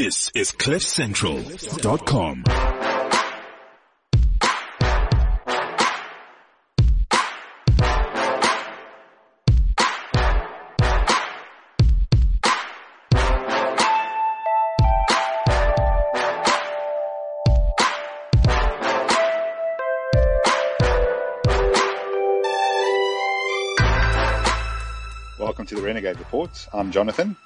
This is CliffCentral.com. Welcome to the Renegade Report. I'm Jonathan.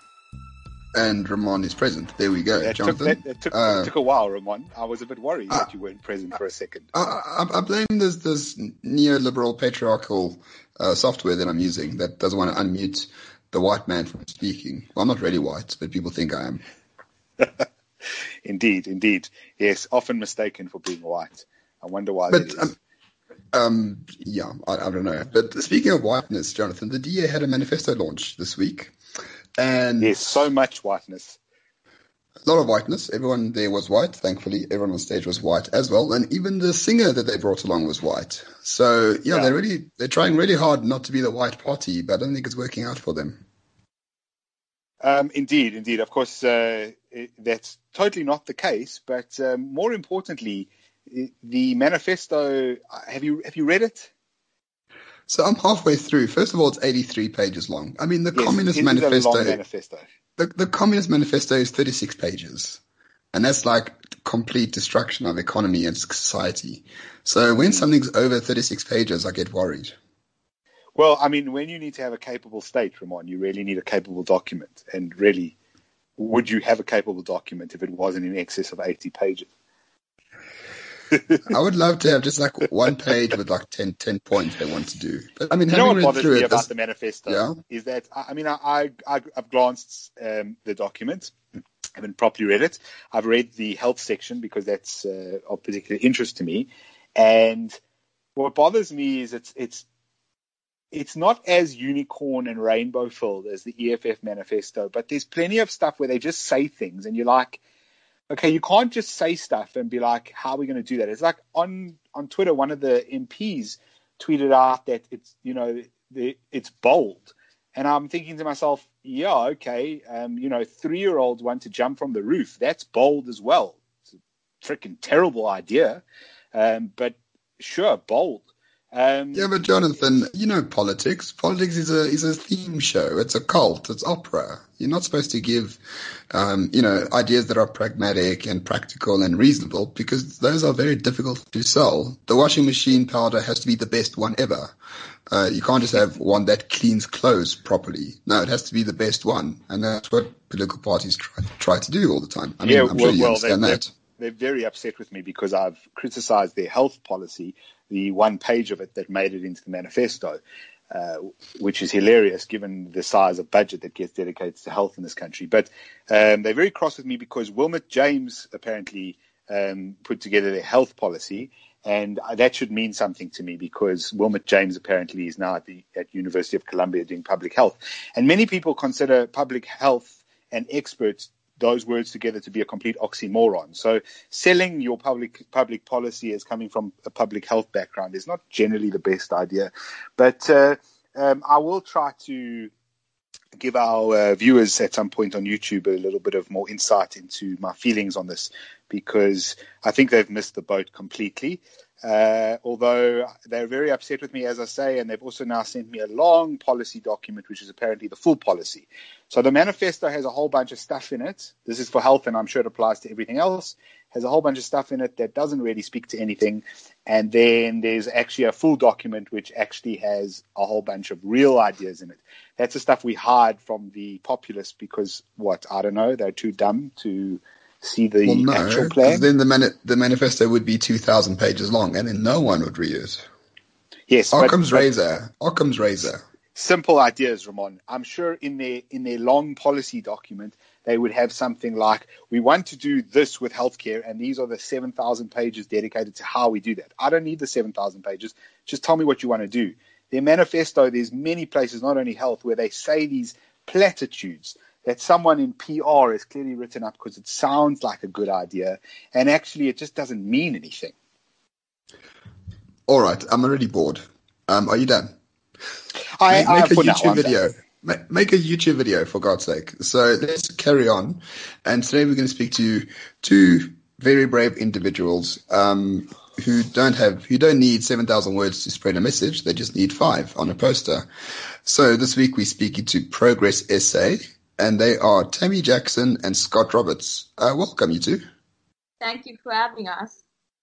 And Roman is present. There we go, It took, that, took, Uh, took a while, Roman. I was a bit worried uh, that you weren't present for a second. I, I, I blame this this neoliberal patriarchal uh, software that I'm using that doesn't want to unmute the white man from speaking. Well, I'm not really white, but people think I am. Indeed, indeed. Yes, often mistaken for being white. I wonder why But that is. um, um, yeah, I, I don't know. But speaking of whiteness, Jonathan, the DA had a manifesto launch this week, and yes, so much whiteness. a lot of whiteness. Everyone there was white. Thankfully, everyone on stage was white as well, and even the singer that they brought along was white. So yeah, Yeah. they're really they're trying really hard not to be the white party, but I don't think it's working out for them. Um, indeed, indeed. Of course, uh, it, that's totally not the case. But um, more importantly, the manifesto. uh, Have you have you read it? So I'm halfway through. First of all, it's 83 pages long. I mean, the Yes, Communist it is a Manifesto. long manifesto. The, the Communist Manifesto is 36 pages, and that's like complete destruction of economy and society. So when mm. something's over 36 pages, I get worried. Well, I mean, when you need to have a capable state, Roman, you really need a capable document. And really, would you have a capable document if it wasn't in excess of 80 pages? I would love to have just like one page with like 10, 10 points they want to do. But I mean, You know what bothers through me it, about this- the manifesto Yeah. is that I mean I, I I've glanced um, the document, I haven't properly read it. I've read the health section because that's uh, of particular interest to me, and what bothers me is it's it's it's not as unicorn and rainbow filled as the EFF manifesto, but there's plenty of stuff where they just say things and you're like, okay, you can't just say stuff and be like, how are we going to do that? It's like on on Twitter, one of the MPs tweeted out that it's you know the, it's bold, and I'm thinking to myself, yeah, okay, um, you know, three year olds want to jump from the roof. That's bold as well. It's a freaking terrible idea, um, but sure, bold. Um, Yeah, but Jonathan, you know politics. Politics is a is a theme show. It's a cult. It's opera. You're not supposed to give, um, you know, ideas that are pragmatic and practical and reasonable because those are very difficult to sell. The washing machine powder has to be the best one ever. Uh, you can't just have one that cleans clothes properly. No, it has to be the best one, and that's what political parties try try to do all the time. I mean, Yeah, I'm sure well- you well, understand they- that. they're very upset with me because I've criticized their health policy, the one page of it that made it into the manifesto, uh, which is hilarious given the size of budget that gets dedicated to health in this country. But um, they're very cross with me because Wilmot James apparently um, put together their health policy. And that should mean something to me because Wilmot James apparently is now at the at University of Columbia doing public health, and many people consider public health and experts those words together to be a complete oxymoron. So selling your public public policy as coming from a public health background is not generally the best idea. But uh, um, I will try to give our uh, viewers at some point on YouTube a little bit of more insight into my feelings on this because I think they've missed the boat completely. Uh, although they're very upset with me, as I say, and they've also now sent me a long policy document, which is apparently the full policy. So the manifesto has a whole bunch of stuff in it. This is for health, and I'm sure it applies to everything else. Has a whole bunch of stuff in it that doesn't really speak to anything. And then there's actually a full document which actually has a whole bunch of real ideas in it. That's the stuff we hide from the populace because what I don't know, they're too dumb to see the Well, no, actual then the mani- the manifesto would be two thousand pages long, and then no one would read it. yes, but- Occam's but- razor. Occam's razor. simple ideas, Roman. I'm sure in their in their long policy document they would have something like, "We want to do this with healthcare, and these are the seven thousand pages dedicated to how we do that." I don't need the seven thousand pages. Just tell me what you want to do. Their manifesto, there's many places, not only health, where they say these platitudes that someone in PR has clearly written up because it sounds like a good idea, and actually it just doesn't mean anything. All right, I'm already bored. Um, are you done? I, make make a YouTube video. make a YouTube video for God's sake. So let's carry on. And today we're going to speak to two very brave individuals um, who don't have who don't need seven thousand words to spread a message. They just need five on a poster. So this week we're speaking to Progress SA, and they are Tami Jackson and Scott Roberts. Uh, welcome, you two. Thank you for having us.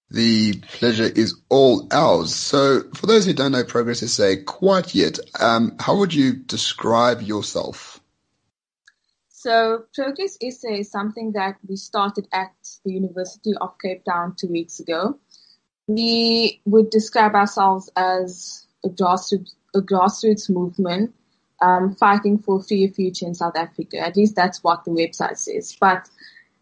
The pleasure is all ours. So, for those who don't know Progress SA quite yet, um, how would you describe yourself? So, Progress SA is something that we started at the University of Cape Town two weeks ago. We would describe ourselves as a grassroots, a grassroots movement um, fighting for a freer future in South Africa. At least that's what the website says. But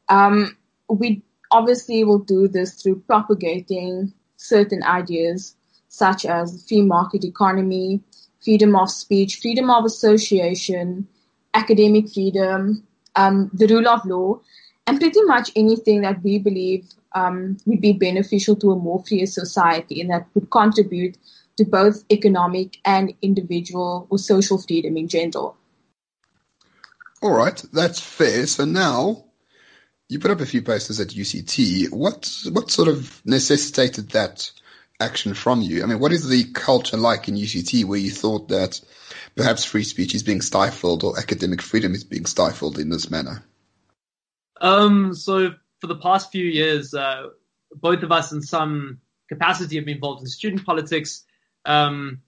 um, we obviously will do this through propagating certain ideas such as free market economy, freedom of speech, freedom of association, academic freedom, um, the rule of law, and pretty much anything that we believe um, would be beneficial to a more free society and that would contribute to both economic and individual or social freedom in general. All right, that's fair. So now you put up a few posters at UCT. What what sort of necessitated that action from you? I mean, what is the culture like in UCT where you thought that perhaps free speech is being stifled or academic freedom is being stifled in this manner? Um, so for the past few years, uh, both of us in some capacity have been involved in student politics. Um,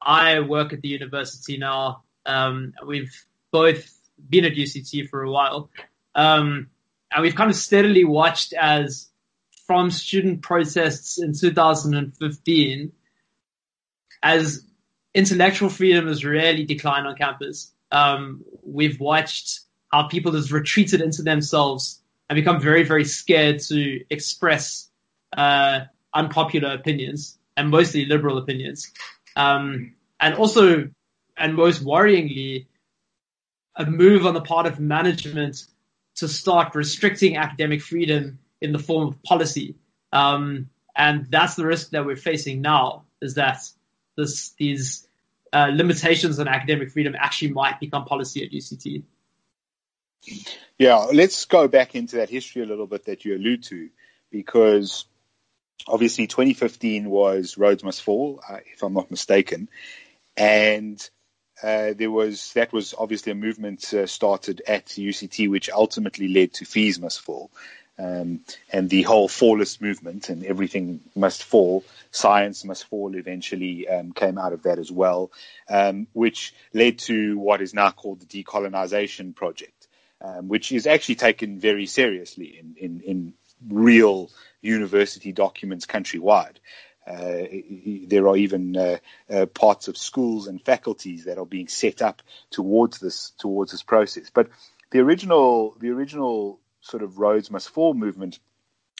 I work at the university now. Um, we've both been at UCT for a while. Um, and we've kind of steadily watched as from student protests in 2015 as intellectual freedom has really declined on campus. Um, we've watched how people have retreated into themselves and become very, very scared to express uh, unpopular opinions and mostly liberal opinions. Um, and also, and most worryingly, a move on the part of management to start restricting academic freedom in the form of policy. Um, and that's the risk that we're facing now is that this, these uh, limitations on academic freedom actually might become policy at UCT. Yeah, let's go back into that history a little bit that you allude to, because obviously 2015 was Rhodes Must Fall, uh, if I'm not mistaken, and uh, there was that was obviously a movement uh, started at UCT, which ultimately led to fees must fall, um, and the whole fallist movement and everything must fall, science must fall eventually um, came out of that as well, um, which led to what is now called the decolonization project, um, which is actually taken very seriously in, in, in real university documents countrywide. Uh, there are even uh, uh, parts of schools and faculties that are being set up towards this towards this process. But the original the original sort of Rhodes Must Fall movement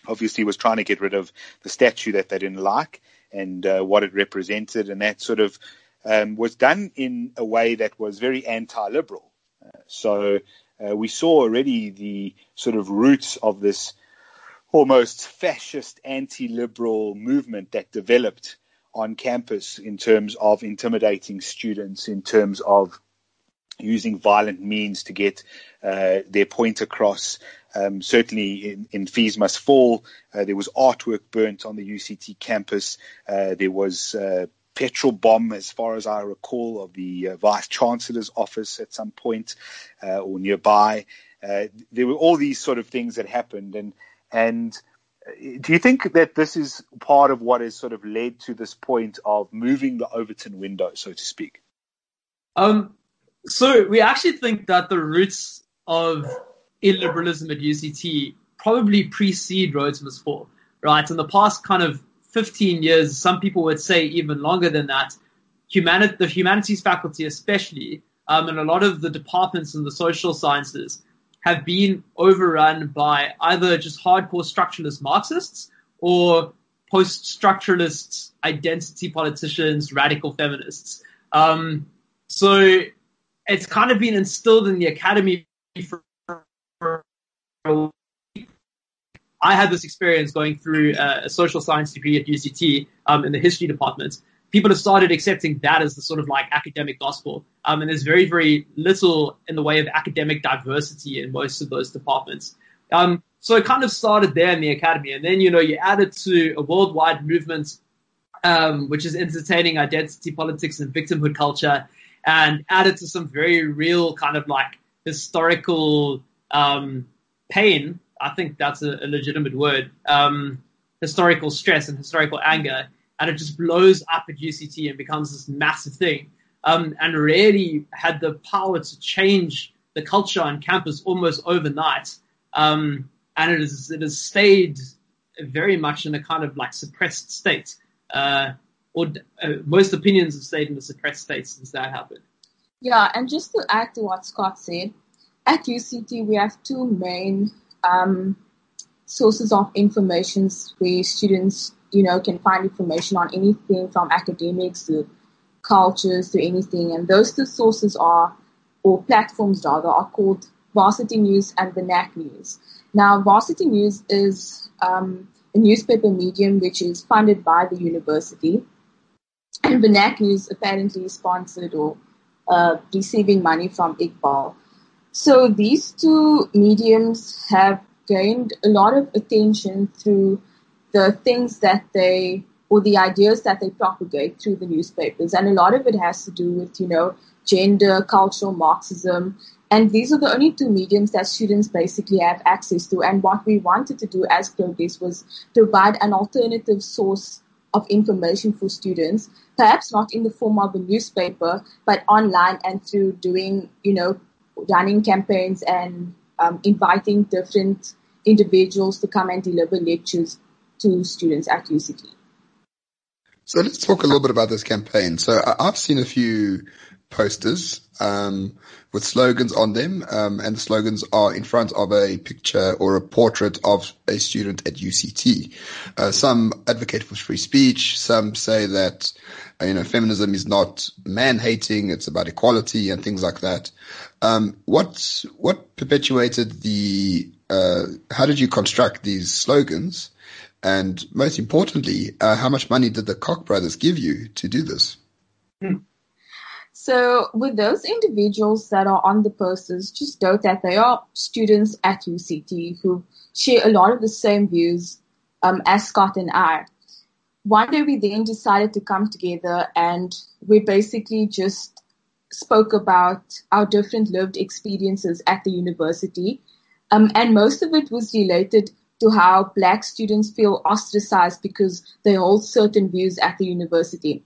obviously was trying to get rid of the statue that they didn't like and uh, what it represented, and that sort of um, was done in a way that was very anti-liberal. Uh, so uh, we saw already the sort of roots of this almost fascist anti-liberal movement that developed on campus in terms of intimidating students, in terms of using violent means to get uh, their point across. Um, certainly in, in, Fees Must Fall, uh, there was artwork burnt on the UCT campus. Uh, there was uh, petrol bomb, as far as I recall, of the uh, Vice Chancellor's office at some point uh, or nearby. there were all these sort of things that happened, and and uh, do you think that this is part of what has sort of led to this point of moving the Overton window, so to speak? Um, so we actually think that the roots of illiberalism at UCT probably precede Rhodes Must Fall, right? In the past kind of 15 years, some people would say even longer than that, humanity, the humanities faculty especially, um, and a lot of the departments in the social sciences have been overrun by either just hardcore structuralist Marxists or post-structuralist identity politicians, radical feminists. Um, so it's kind of been instilled in the academy for, for I had this experience going through a social science degree at UCT um, in the history department. People have started accepting that as the sort of like academic gospel. Um, and there's very, very little in the way of academic diversity in most of those departments. Um, so it kind of started there in the academy. And then, you know, you add it to a worldwide movement, um, which is entertaining identity politics and victimhood culture and added to some very real kind of like historical, um, pain. I think that's a, a legitimate word. Um, historical stress and historical anger. And it just blows up at UCT and becomes this massive thing. Um, and really had the power to change the culture on campus almost overnight. Um, and it, is, it has stayed very much in a kind of like suppressed state. Uh, or uh, most opinions have stayed in a suppressed state since that happened. Yeah, and just to add to what Scott said, at UCT we have two main um, sources of information where students, you know, can find information on anything from academics to cultures to anything. And those two sources are, or platforms rather, are called Varsity News and the NAC News. Now, Varsity News is um, a newspaper medium which is funded by the university. And the NAC News apparently is sponsored or uh, receiving money from Iqbal. So these two mediums have gained a lot of attention through the things that they or the ideas that they propagate through the newspapers. And a lot of it has to do with, you know, gender, cultural Marxism. And these are the only two mediums that students basically have access to. And what we wanted to do as Progress was provide an alternative source of information for students, perhaps not in the form of a newspaper, but online and through doing, you know, running campaigns and um, inviting different individuals to come and deliver lectures to students at UCT. So let's talk a little bit about this campaign. So I've seen a few posters um, with slogans on them, um, and the slogans are in front of a picture or a portrait of a student at UCT. Uh, some advocate for free speech. Some say that uh, you know feminism is not man hating; it's about equality and things like that. Um, what what perpetuated the? Uh, how did you construct these slogans? And most importantly, uh, how much money did the Koch brothers give you to do this? Hmm. So, with those individuals that are on the posters, just note that they are students at UCT who share a lot of the same views um, as Scott and I. One day we then decided to come together and we basically just spoke about our different lived experiences at the university. Um, and most of it was related to how black students feel ostracized because they hold certain views at the university.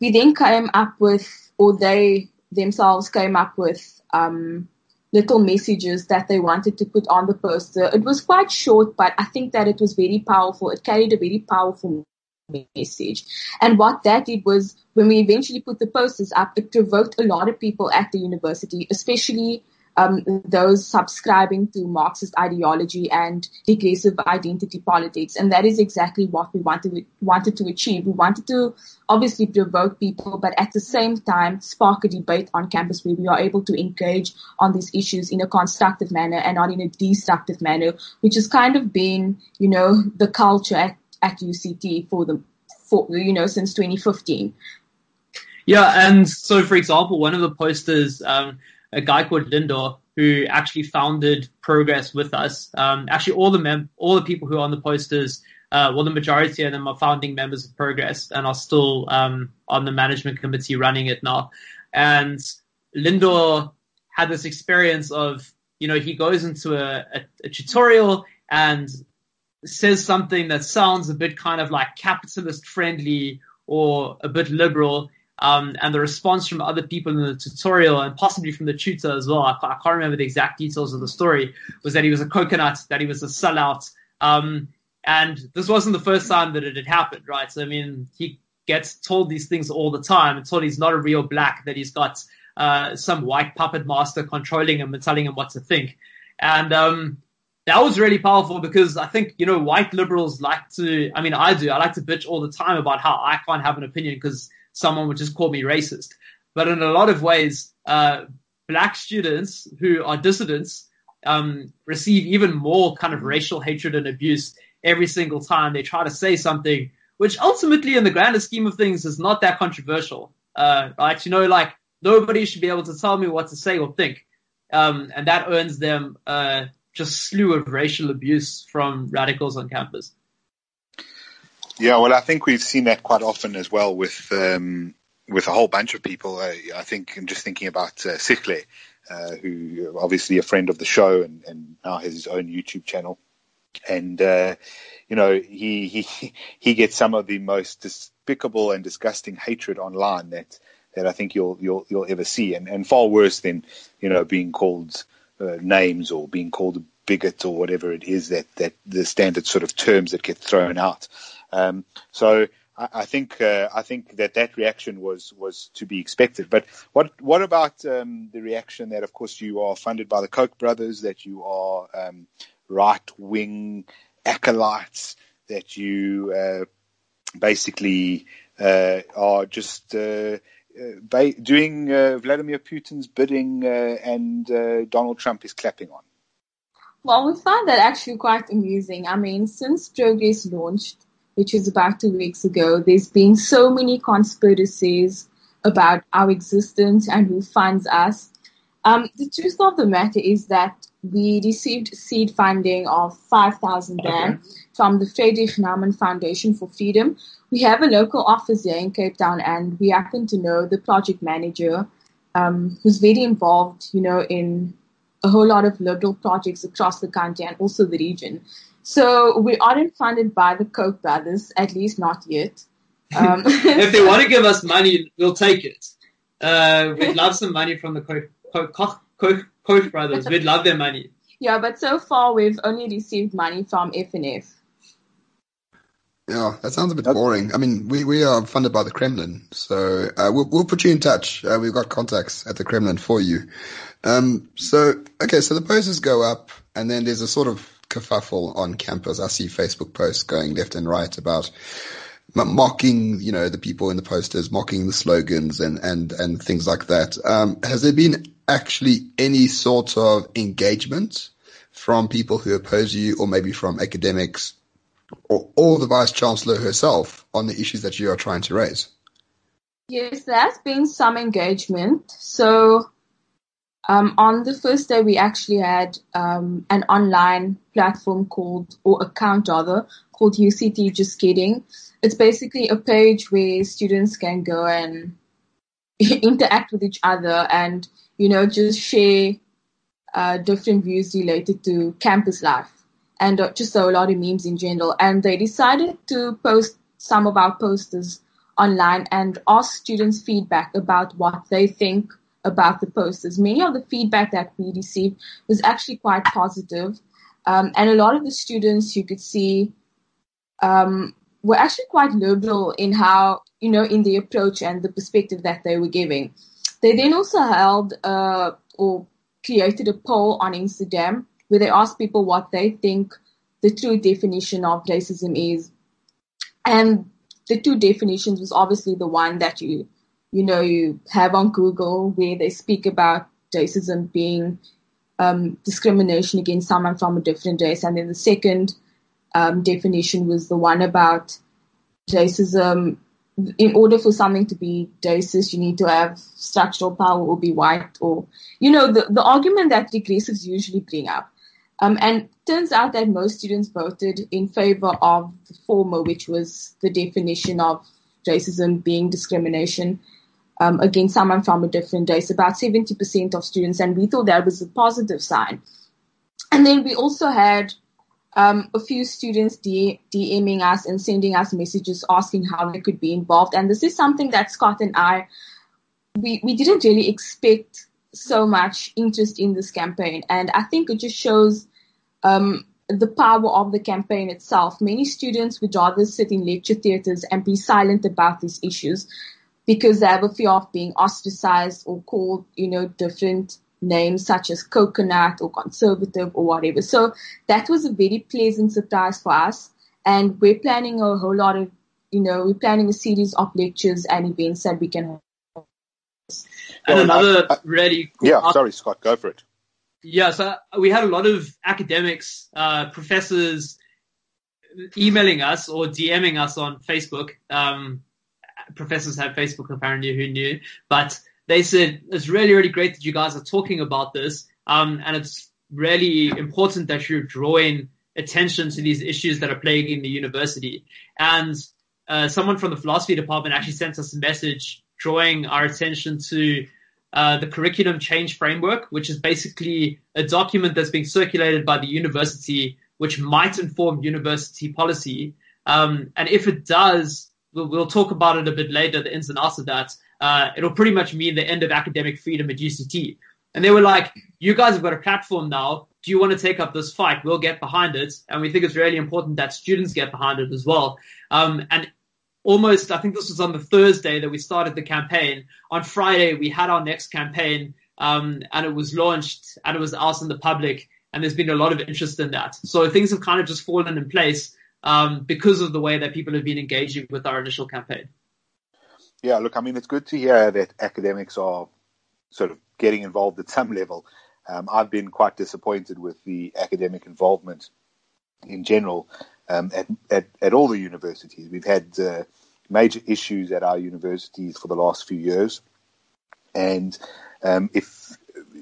We then came up with, or they themselves came up with, um, little messages that they wanted to put on the poster. It was quite short, but I think that it was very powerful. It carried a very powerful message. And what that did was when we eventually put the posters up, it provoked a lot of people at the university, especially um, those subscribing to Marxist ideology and regressive identity politics. And that is exactly what we wanted, wanted to achieve. We wanted to obviously provoke people, but at the same time spark a debate on campus where we are able to engage on these issues in a constructive manner and not in a destructive manner, which has kind of been, you know, the culture at, at UCT for the, for, you know, since 2015. Yeah, and so for example, one of the posters, um, a guy called Lindor who actually founded Progress with us. Um, actually, all the mem- all the people who are on the posters, uh, well, the majority of them are founding members of Progress and are still um, on the management committee running it now. And Lindor had this experience of, you know, he goes into a, a, a tutorial and says something that sounds a bit kind of like capitalist friendly or a bit liberal um, and the response from other people in the tutorial and possibly from the tutor as well, I, I, can't remember the exact details of the story, was that he was a coconut, that he was a sellout. Um, and this wasn't the first time that it had happened, right? So, I mean, he gets told these things all the time and told he's not a real black, that he's got uh, some white puppet master controlling him and telling him what to think. And um, that was really powerful because I think, you know, white liberals like to, I mean, I do, I like to bitch all the time about how I can't have an opinion because someone would just call me racist. But in a lot of ways, uh, black students who are dissidents um, receive even more kind of racial hatred and abuse every single time they try to say something which ultimately, in the grander scheme of things, is not that controversial, uh, right? You know, like nobody should be able to tell me what to say or think, um, and that earns them uh, just slew of racial abuse from radicals on campus. Yeah, well, I think we've seen that quite often as well with um, with a whole bunch of people. Uh, I think I'm just thinking about uh, Sikle, uh, who obviously a friend of the show and, and now has his own YouTube channel. And, uh, you know, he, he, he gets some of the most despicable and disgusting hatred online that, that I think you'll, you'll, you'll ever see. And, and far worse than, you know, being called uh, names or being called a bigot or whatever it is that, that the standard sort of terms that get thrown out. Um, so, I, think uh, I think that that reaction was was to be expected. But what what about um, the reaction that, of course, you are funded by the Koch brothers, that you are um, right wing acolytes, that you uh, basically uh, are just uh, uh, doing uh, Vladimir Putin's bidding, and Donald Trump is clapping on. Well, we find that actually quite amusing. I mean, since Progress launched, which was about two weeks ago, there's been so many conspiracies about our existence and who funds us. Um, the truth of the matter is that we received seed funding of 5,000 rand okay. from the Friedrich Naumann Foundation for Freedom. We have a local office here in Cape Town, and we happen to know the project manager, um, who's very involved, you know, in a whole lot of liberal projects across the country and also the region. So we aren't funded by the Koch brothers, at least not yet. Um, if they want to give us money, we'll take it. Uh, we'd love some money from the Koch, Koch, Koch, Koch brothers. We'd love their money. Yeah, but so far we've only received money from FNF. Yeah, that sounds a bit boring. I mean, we, we are funded by the Kremlin, so uh, we'll we'll put you in touch. Uh, we've got contacts at the Kremlin for you. Um, so okay, so the posters go up, and then there's a sort of kerfuffle on campus. I see Facebook posts going left and right about mocking, you know, the people in the posters, mocking the slogans and, and, and things like that. Um, has there been actually any sort of engagement from people who oppose you or maybe from academics or, or the vice chancellor herself on the issues that you are trying to raise? Yes, there's been some engagement. So um, on the first day, we actually had um, an online platform called, or account rather, called UCT Just Kidding. It's basically a page where students can go and interact with each other and, you know, just share uh, different views related to campus life and uh, just a lot of memes in general. And they decided to post some of our posters online and ask students feedback about what they think – about the posters. Many of the feedback that we received was actually quite positive. Um, and a lot of the students you could see um, were actually quite liberal in how, you know, in the approach and the perspective that they were giving. They then also held uh, or created a poll on Instagram where they asked people what they think the true definition of racism is. And the two definitions was obviously the one that you you know, you have on Google where they speak about racism being um, discrimination against someone from a different race. And then the second um, definition was the one about racism. In order for something to be racist, you need to have structural power or be white or, you know, the, the argument that regressives usually bring up. Um, and turns out that most students voted in favor of the former, which was the definition of racism being discrimination um, against someone from a different race, about 70% of students, and we thought that was a positive sign. And then we also had um, a few students DMing us and sending us messages asking how they could be involved. And this is something that Scott and I, we, we didn't really expect so much interest in this campaign. And I think it just shows um, the power of the campaign itself. Many students would rather sit in lecture theaters and be silent about these issues because they have a fear of being ostracized or called, you know, different names such as coconut or conservative or whatever. So that was a very pleasant surprise for us. And we're planning a whole lot of, you know, we're planning a series of lectures and events that we can. And another really cool yeah, sorry, Scott, go for it. Yeah, so we had a lot of academics, uh, professors, emailing us or DMing us on Facebook. Um, professors have Facebook apparently, who knew? But they said it's really, really great that you guys are talking about this. Um, and it's really important that you're drawing attention to these issues that are plaguing the university. And uh, someone from the philosophy department actually sent us a message drawing our attention to uh, the curriculum change framework, which is basically a document that's being circulated by the university, which might inform university policy. Um, and if it does, we'll, talk about it a bit later, the ins and outs of that. Uh, it'll pretty much mean the end of academic freedom at UCT. And they were like, you guys have got a platform now. Do you want to take up this fight? We'll get behind it. And we think it's really important that students get behind it as well. Um, and almost, I think this was on the Thursday that we started the campaign. On Friday, we had our next campaign, um, and it was launched and it was out in the public. And there's been a lot of interest in that. So things have kind of just fallen in place, um, because of the way that people have been engaging with our initial campaign. Yeah, look, I mean, it's good to hear that academics are sort of getting involved at some level. Um, I've been quite disappointed with the academic involvement in general um, at, at, at, all the universities. We've had uh, major issues at our universities for the last few years. And um, if,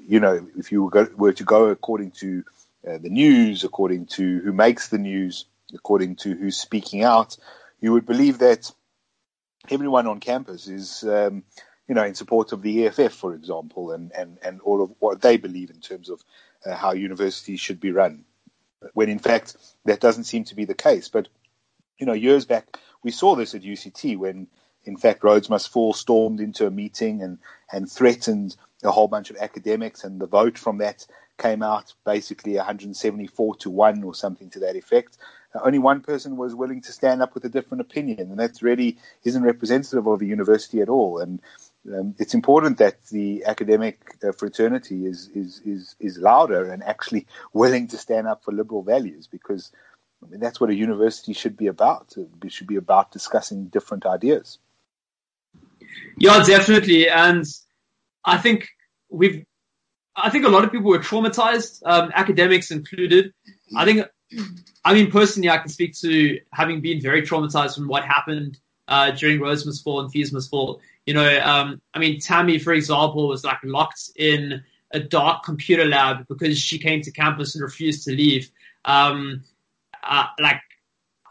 you know, if you were to go according to uh, the news, according to who makes the news, according to who's speaking out, you would believe that everyone on campus is um, you know, in support of the EFF, for example, and, and, and all of what they believe in terms of uh, how universities should be run. When in fact, that doesn't seem to be the case. But, you know, years back, we saw this at UCT when, in fact, Rhodes Must Fall stormed into a meeting and, and threatened a whole bunch of academics, and the vote from that came out basically 174 to 1 or something to that effect only one person was willing to stand up with a different opinion, and that really isn't representative of a university at all. And um, it's important that the academic uh, fraternity is, is is is louder and actually willing to stand up for liberal values, because I mean, that's what a university should be about. It should be about discussing different ideas. Yeah, definitely, and I think we've. I think a lot of people were traumatized, um, academics included. I think I mean, personally, I can speak to having been very traumatized from what happened uh, during Rhodes Fall and Fees Must Fall. You know, um, I mean, Tami, for example, was like locked in a dark computer lab because she came to campus and refused to leave. Um, uh, like,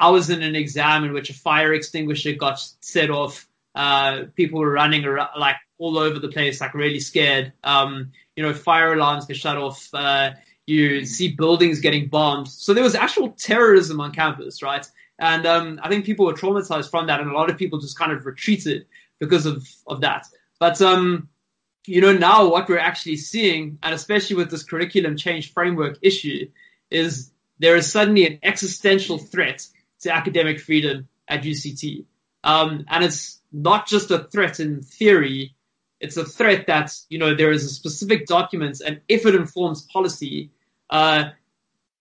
I was in an exam in which a fire extinguisher got set off. Uh, people were running around, like all over the place, like really scared. Um, you know, fire alarms get shut off. Uh, you see buildings getting bombed. So there was actual terrorism on campus, right? And um, I think people were traumatized from that, and a lot of people just kind of retreated because of of that. But um, you know, now what we're actually seeing, and especially with this curriculum change framework issue, is there is suddenly an existential threat to academic freedom at UCT. Um, and it's not just a threat in theory, it's a threat that, you know, there is a specific document, and if it informs policy, uh,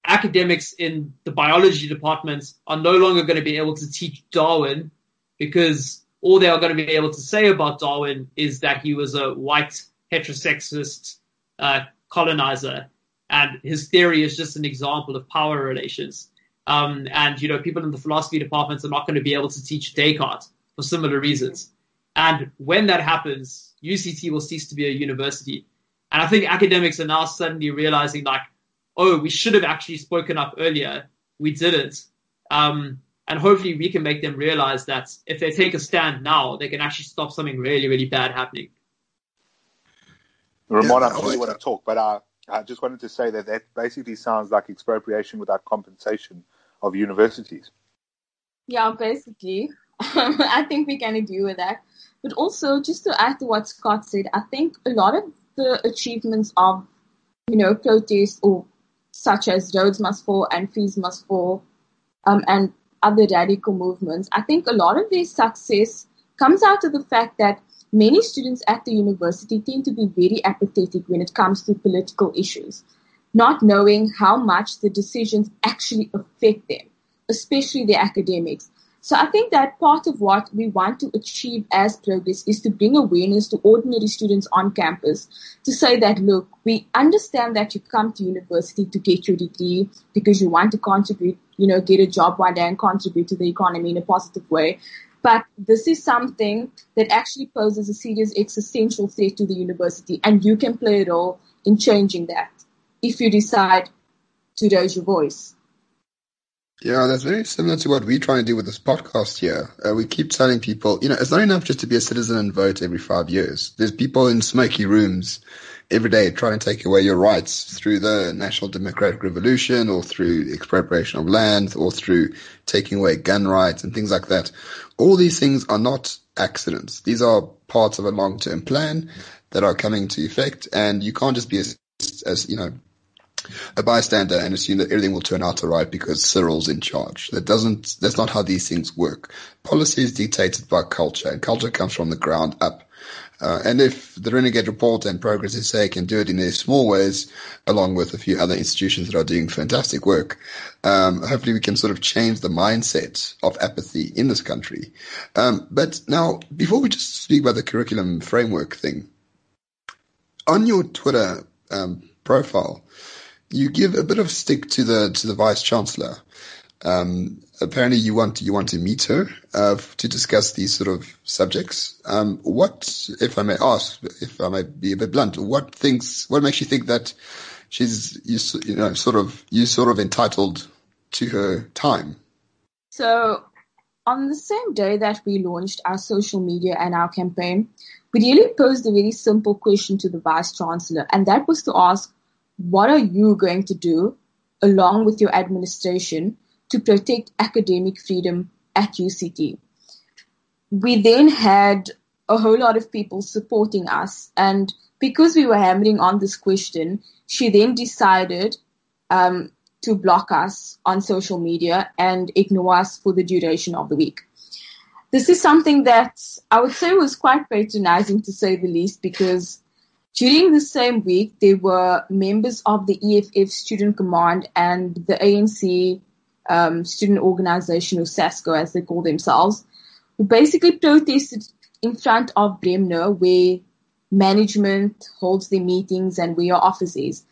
academics in the biology departments are no longer going to be able to teach Darwin because all they are going to be able to say about Darwin is that he was a white heterosexist uh, colonizer, and his theory is just an example of power relations. Um, and you know, people in the philosophy departments are not going to be able to teach Descartes for similar reasons. And when that happens, UCT will cease to be a university. And I think academics are now suddenly realizing like, oh, we should have actually spoken up earlier. We didn't. Um, and hopefully we can make them realize that if they take a stand now, they can actually stop something really, really bad happening. Roman, yeah, I really want to talk, but uh, I just wanted to say that that basically sounds like expropriation without compensation of universities. Yeah, basically. I think we can agree with that. But also, just to add to what Scott said, I think a lot of the achievements of, you know, protests or such as Rhodes Must Fall and Fees Must Fall, um, and other radical movements, I think a lot of their success comes out of the fact that many students at the university tend to be very apathetic when it comes to political issues, not knowing how much the decisions actually affect them, especially the academics. So I think that part of what we want to achieve as progress is to bring awareness to ordinary students on campus to say that, look, we understand that you come to university to get your degree because you want to contribute, you know, get a job one day and contribute to the economy in a positive way. But this is something that actually poses a serious existential threat to the university and you can play a role in changing that if you decide to raise your voice. Yeah, that's very similar to what we're trying to do with this podcast here. Uh, we keep telling people, you know, it's not enough just to be a citizen and vote every five years. There's people in smoky rooms every day trying to take away your rights through the National Democratic Revolution or through expropriation of land or through taking away gun rights and things like that. All these things are not accidents. These are parts of a long-term plan that are coming to effect and you can't just be as, as you know, a bystander and assume that everything will turn out all right because Cyril's in charge. That doesn't, that's not how these things work. Policy is dictated by culture and culture comes from the ground up. Uh, and if the Renegade Report and Progress SA can do it in their small ways, along with a few other institutions that are doing fantastic work, um, hopefully we can sort of change the mindset of apathy in this country. Um, but now, before we just speak about the curriculum framework thing, on your Twitter um, profile, you give a bit of stick to the to the vice chancellor. Um, apparently, you want you want to meet her uh, to discuss these sort of subjects. Um, what, if I may ask, if I may be a bit blunt, what thinks what makes you think that she's you, you know sort of you sort of entitled to her time? So, on the same day that we launched our social media and our campaign, we really posed a very simple question to the vice chancellor, and that was to ask what are you going to do along with your administration to protect academic freedom at UCT? We then had a whole lot of people supporting us and because we were hammering on this question, she then decided um, to block us on social media and ignore us for the duration of the week. This is something that I would say was quite patronizing to say the least because during the same week, there were members of the EFF Student Command and the ANC um, student organization, or SASCO as they call themselves, who basically protested in front of Bremner where management holds their meetings and where your office is.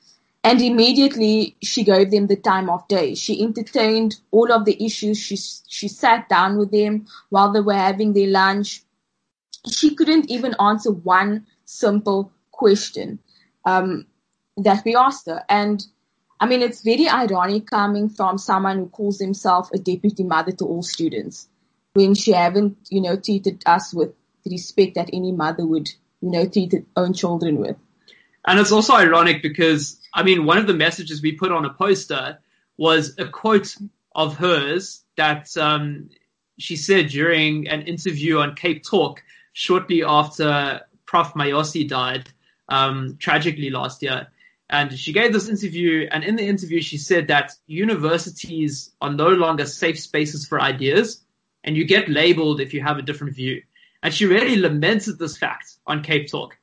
And immediately she gave them the time of day. She entertained all of the issues. She, she sat down with them while they were having their lunch. She couldn't even answer one simple question um, that we asked her. And I mean, it's very ironic coming from someone who calls himself a deputy mother to all students when she haven't, you know, treated us with the respect that any mother would, you know, treat her own children with. And it's also ironic because, I mean, one of the messages we put on a poster was a quote of hers that um, she said during an interview on Cape Talk shortly after Prof. Mayosi died um, tragically last year. And she gave this interview, and in the interview, she said that universities are no longer safe spaces for ideas, and you get labeled if you have a different view. And she really lamented this fact on Cape Talk.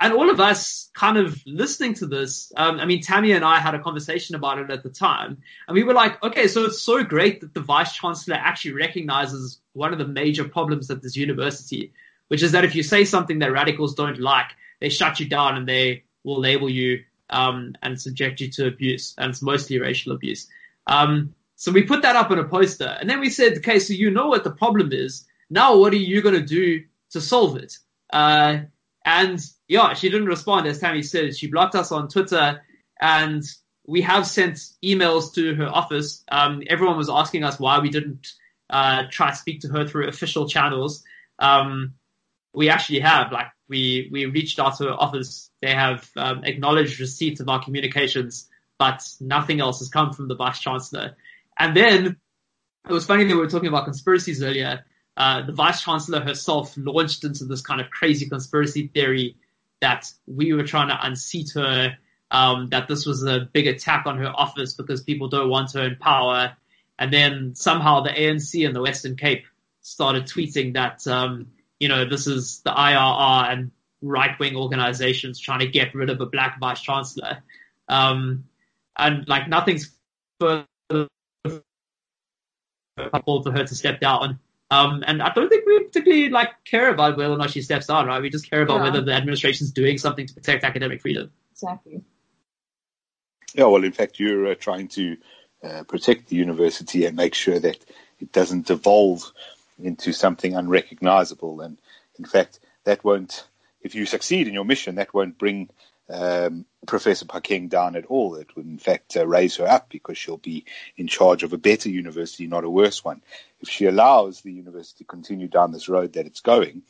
And all of us kind of listening to this, um, I mean, Tami and I had a conversation about it at the time, and we were like, okay, so it's so great that the vice chancellor actually recognizes one of the major problems at this university, which is that if you say something that radicals don't like, they shut you down and they will label you um, and subject you to abuse, and it's mostly racial abuse. Um, so we put that up on a poster, and then we said, okay, so you know what the problem is. Now, what are you going to do to solve it? Uh, and yeah, she didn't respond, as Tami said. She blocked us on Twitter, and we have sent emails to her office. Um, everyone was asking us why we didn't uh, try to speak to her through official channels. Um, we actually have, like, we, we reached out to office. They have um, acknowledged receipt of our communications, but nothing else has come from the vice chancellor. And then it was funny that we were talking about conspiracies earlier. Uh, the vice chancellor herself launched into this kind of crazy conspiracy theory that we were trying to unseat her, um, that this was a big attack on her office because people don't want her in power. And then somehow the ANC in the Western Cape started tweeting that um, you know, this is the IRR and right wing organizations trying to get rid of a black vice chancellor. Um, and like nothing's further for her to step down. Um, and I don't think we particularly like care about whether or not she steps down, right? We just care about Yeah. whether the administration's doing something to protect academic freedom. Exactly. Yeah, well, in fact, you're uh, trying to uh, protect the university and make sure that it doesn't devolve into something unrecognizable. And in fact, that won't, if you succeed in your mission, that won't bring um, Professor Phakeng down at all. It would, in fact, uh, raise her up because she'll be in charge of a better university, not a worse one. If she allows the university to continue down this road that it's going,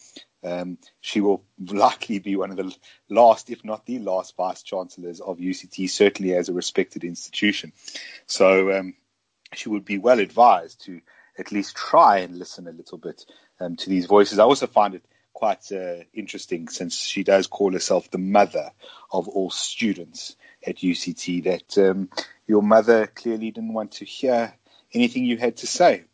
um, she will likely be one of the last, if not the last, vice chancellors of UCT, certainly as a respected institution. So um, she would be well advised to at least try and listen a little bit um, to these voices. I also find it quite uh, interesting since she does call herself the mother of all students at UCT that um, your mother clearly didn't want to hear anything you had to say.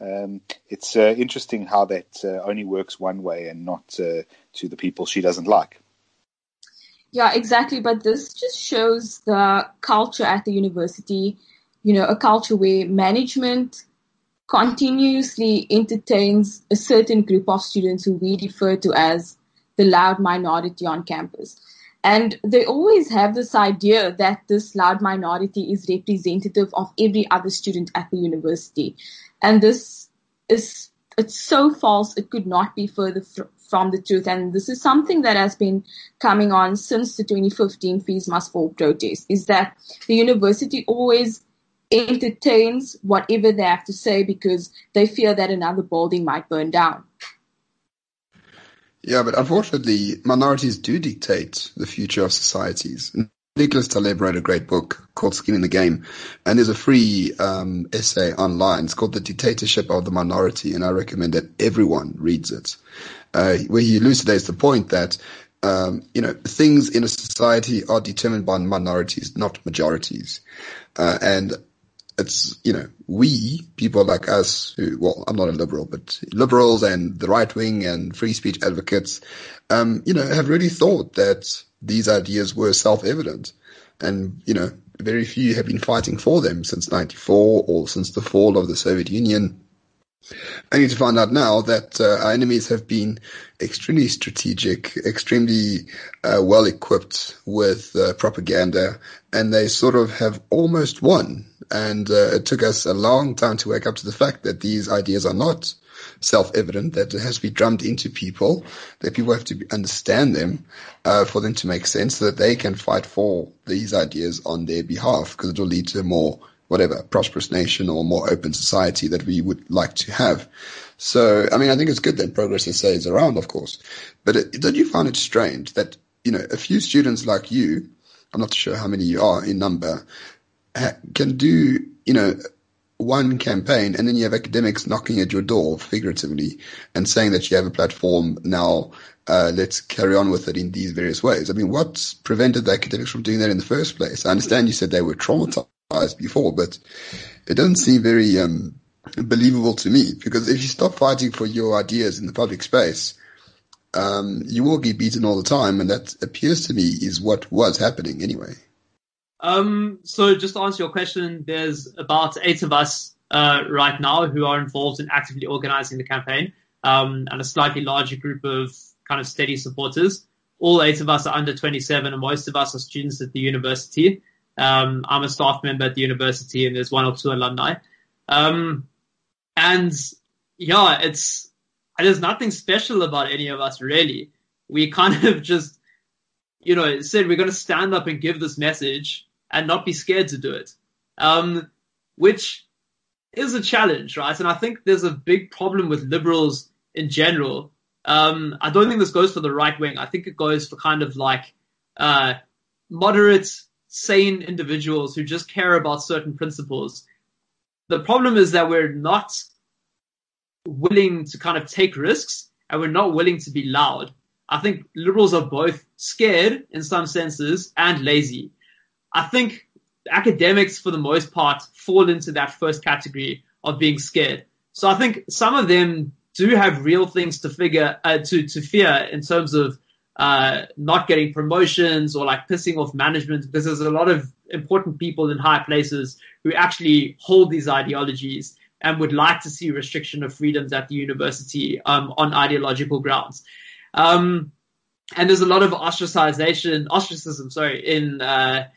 Um, it's uh, interesting how that uh, only works one way and not uh, to the people she doesn't like. Yeah, exactly. But this just shows the culture at the university, you know, a culture where management continuously entertains a certain group of students who we refer to as the loud minority on campus. And they always have this idea that this loud minority is representative of every other student at the university. And this is, it's so false, it could not be further fr- from the truth. And this is something that has been coming on since the 2015 Fees Must Fall protest, is that the university always entertains whatever they have to say because they fear that another building might burn down. Yeah, but unfortunately, minorities do dictate the future of societies. Nicholas Taleb wrote a great book called Skin in the Game, and there's a free um, essay online. It's called The Dictatorship of the Minority, and I recommend that everyone reads it, uh, where he elucidates the point that um, you know things in a society are determined by minorities, not majorities, uh, and it's, you know, we, people like us who, well, I'm not a liberal, but liberals and the right wing and free speech advocates, um, you know, have really thought that these ideas were self-evident. And, you know, very few have been fighting for them since 94 or since the fall of the Soviet Union. Only to find out now that uh, our enemies have been extremely strategic, extremely uh, well equipped with uh, propaganda, and they sort of have almost won. And uh, it took us a long time to wake up to the fact that these ideas are not self-evident, that it has to be drummed into people, that people have to be, understand them uh, for them to make sense, so that they can fight for these ideas on their behalf, because it will lead to more whatever prosperous nation or more open society that we would like to have. So, I mean, I think it's good that Progress SA is around, of course, but it, don't you find it strange that you know a few students like you, I'm not sure how many you are in number, can do you know one campaign and then you have academics knocking at your door figuratively and saying that you have a platform now uh, let's carry on with it in these various ways. I mean, what's prevented the academics from doing that in the first place? I understand you said they were traumatized before, but it doesn't seem very um, believable to me because if you stop fighting for your ideas in the public space, um, you will get beaten all the time, and that appears to me is what was happening anyway. Um, so just to answer your question, there's about eight of us uh, right now who are involved in actively organizing the campaign, um, and a slightly larger group of kind of steady supporters. All eight of us are under 27, and most of us are students at the university. Um, I'm a staff member at the university, and there's one or two alumni. Um, and yeah, it's there's nothing special about any of us really. We kind of just, you know, said we're going to stand up and give this message and not be scared to do it, um, which is a challenge, right? And I think there's a big problem with liberals in general. Um, I don't think this goes for the right wing. I think it goes for kind of like uh, moderate, sane individuals who just care about certain principles. The problem is that we're not willing to kind of take risks and we're not willing to be loud. I think liberals are both scared in some senses and lazy. I think academics, for the most part, fall into that first category of being scared. So I think some of them do have real things to figure uh, to to fear in terms of uh, not getting promotions or like pissing off management because there's a lot of important people in high places who actually hold these ideologies and would like to see restriction of freedoms at the university um, on ideological grounds. Um, and there's a lot of ostracization, ostracism, sorry, in uh,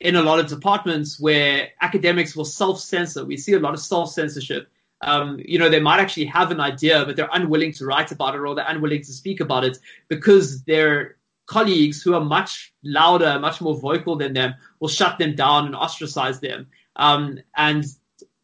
in a lot of departments where academics will self-censor. We see a lot of self-censorship. Um, you know, they might actually have an idea, but they're unwilling to write about it or they're unwilling to speak about it because their colleagues who are much louder, much more vocal than them will shut them down and ostracize them. Um, and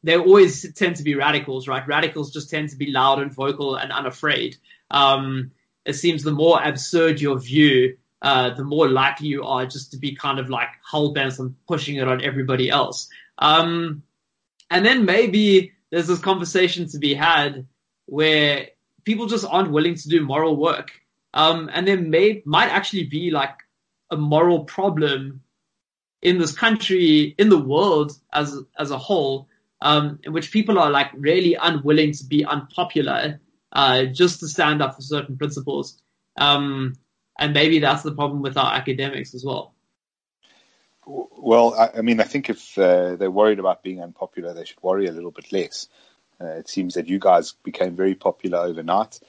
they always tend to be radicals, right? Radicals just tend to be loud and vocal and unafraid. Um, it seems the more absurd your view, uh, the more likely you are just to be kind of like hell bent on pushing it on everybody else. Um, and then maybe there's this conversation to be had where people just aren't willing to do moral work. Um, and there may, might actually be like a moral problem in this country, in the world as, as a whole, um, in which people are like really unwilling to be unpopular, uh, just to stand up for certain principles. Um, and maybe that's the problem with our academics as well. Well, I, I mean, I think if uh, they're worried about being unpopular, they should worry a little bit less. Uh, it seems that you guys became very popular overnight.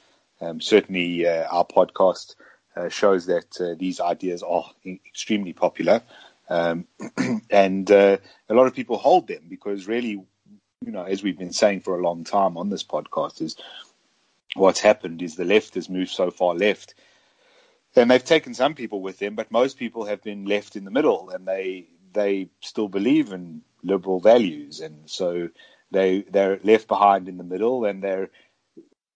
Um, certainly, uh, our podcast uh, shows that uh, these ideas are extremely popular, um, and uh, a lot of people hold them because really, you know, as we've been saying for a long time on this podcast, is what's happened is the left has moved so far left and they've taken some people with them, but most people have been left in the middle, and they they still believe in liberal values, and so they they're left behind in the middle, and they're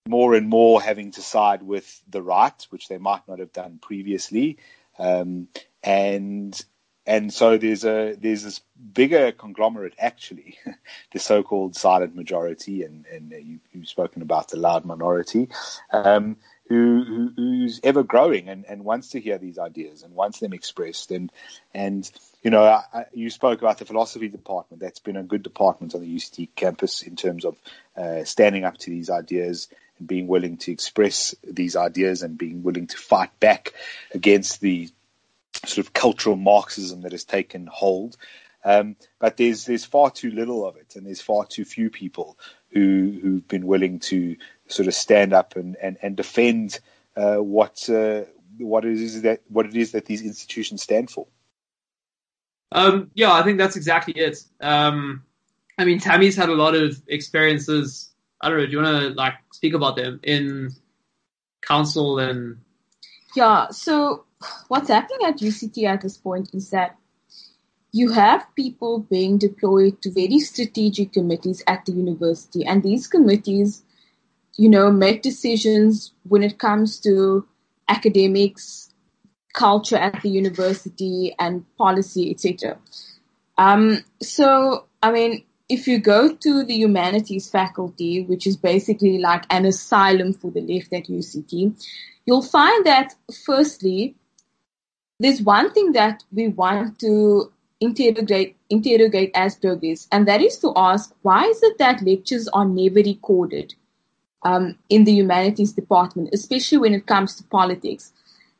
more and more having to side with the right, which they might not have done previously, um, and and so there's a there's this bigger conglomerate actually, the so-called silent majority, and and you, have spoken about the loud minority, um, who, who, who's ever growing and, and wants to hear these ideas and wants them expressed. And, and you know, I, you spoke about the philosophy department. That's been a good department on the UCT campus in terms of uh, standing up to these ideas and being willing to express these ideas and being willing to fight back against the sort of cultural Marxism that has taken hold. Um, but there's there's far too little of it, and there's far too few people who who've been willing to sort of stand up and and, and defend uh, what uh, what it is that what it is that these institutions stand for. Um, yeah, I think that's exactly it. Um, I mean, Tami's had a lot of experiences. I don't know. Do you want to like speak about them in council and? Yeah. So what's happening at UCT at this point is that you have people being deployed to very strategic committees at the university, and these committees, you know, make decisions when it comes to academics, culture at the university, and policy, etc. Um, so, I mean, if you go to the humanities faculty, which is basically like an asylum for the left at UCT, you'll find that firstly, there's one thing that we want to interrogate, interrogate as progress, and that is to ask why is it that lectures are never recorded um, in the humanities department, especially when it comes to politics.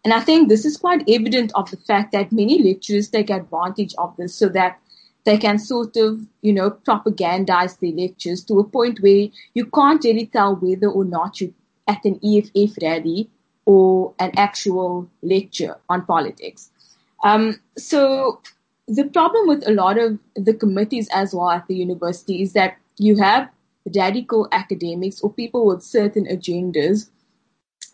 And I think this is quite evident of the fact that many lecturers take advantage of this so that they can sort of, you know, propagandize their lectures to a point where you can't really tell whether or not you're at an EFF rally or an actual lecture on politics. Um, so the problem with a lot of the committees as well at the university is that you have radical academics or people with certain agendas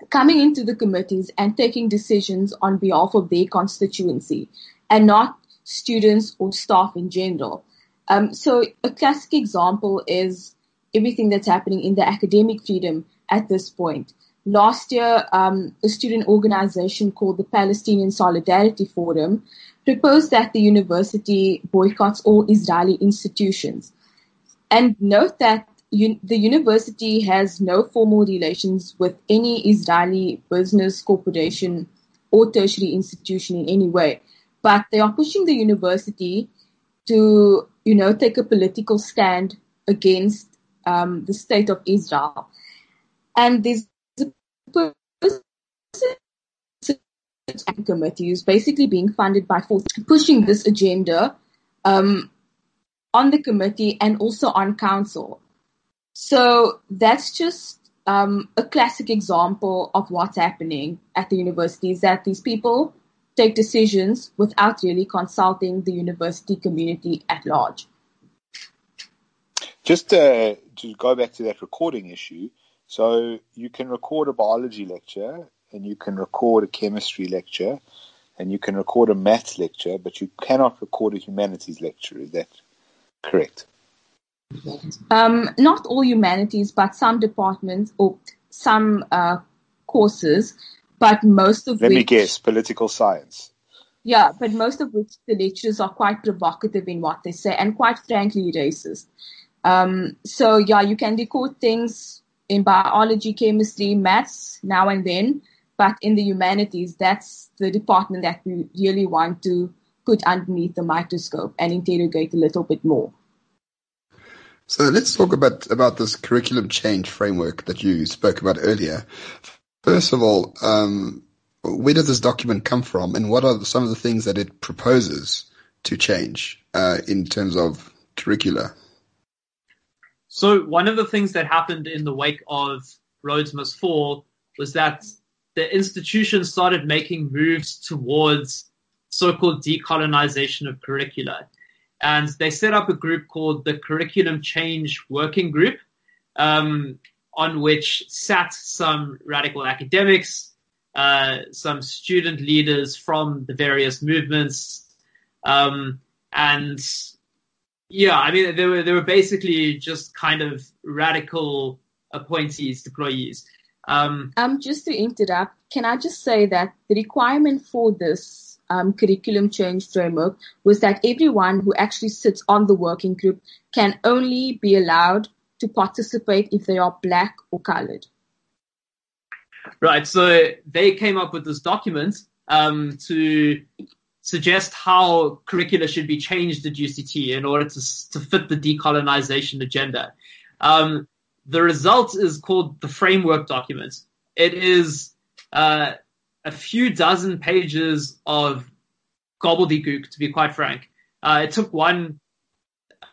coming into the committees and taking decisions on behalf of their constituency and not students or staff in general. Um, so a classic example is everything that's happening in the academic freedom at this point. Last year, um, a student organization called the Palestinian Solidarity Forum proposed that the university boycotts all Israeli institutions. And note that un- the university has no formal relations with any Israeli business corporation or tertiary institution in any way. But they are pushing the university to, you know, take a political stand against um, the state of Israel. And there's a person committee is basically being funded by Force, pushing this agenda um, on the committee and also on council. So that's just um, a classic example of what's happening at the university is that these people take decisions without really consulting the university community at large. Just uh, to go back to that recording issue, so you can record a biology lecture and you can record a chemistry lecture and you can record a maths lecture, but you cannot record a humanities lecture. Is that correct? Um, not all humanities, but some departments or some uh, courses, but most of Let which. me guess, political science. Yeah, but most of which the lectures are quite provocative in what they say and quite frankly racist. Um, so yeah, you can record things in biology, chemistry, maths now and then, but in the humanities, that's the department that we really want to put underneath the microscope and interrogate a little bit more. So let's talk about about this curriculum change framework that you spoke about earlier. First of all, um, where does this document come from, and what are some of the things that it proposes to change uh, in terms of curricula? So one of the things that happened in the wake of Rhodes Must Fall was that the institution started making moves towards so-called decolonization of curricula. And they set up a group called the Curriculum Change Working Group, um, on which sat some radical academics, uh, some student leaders from the various movements, um, and yeah, I mean, they were they were basically just kind of radical appointees, deployees. Um, Um, just to interrupt, can I just say that the requirement for this um, curriculum change framework was that everyone who actually sits on the working group can only be allowed to participate if they are black or colored. Right. So they came up with this document um, to suggest how curricula should be changed at UCT in order to to fit the decolonization agenda. Um, the result is called the framework document. It is uh, a few dozen pages of gobbledygook, to be quite frank. Uh, it took one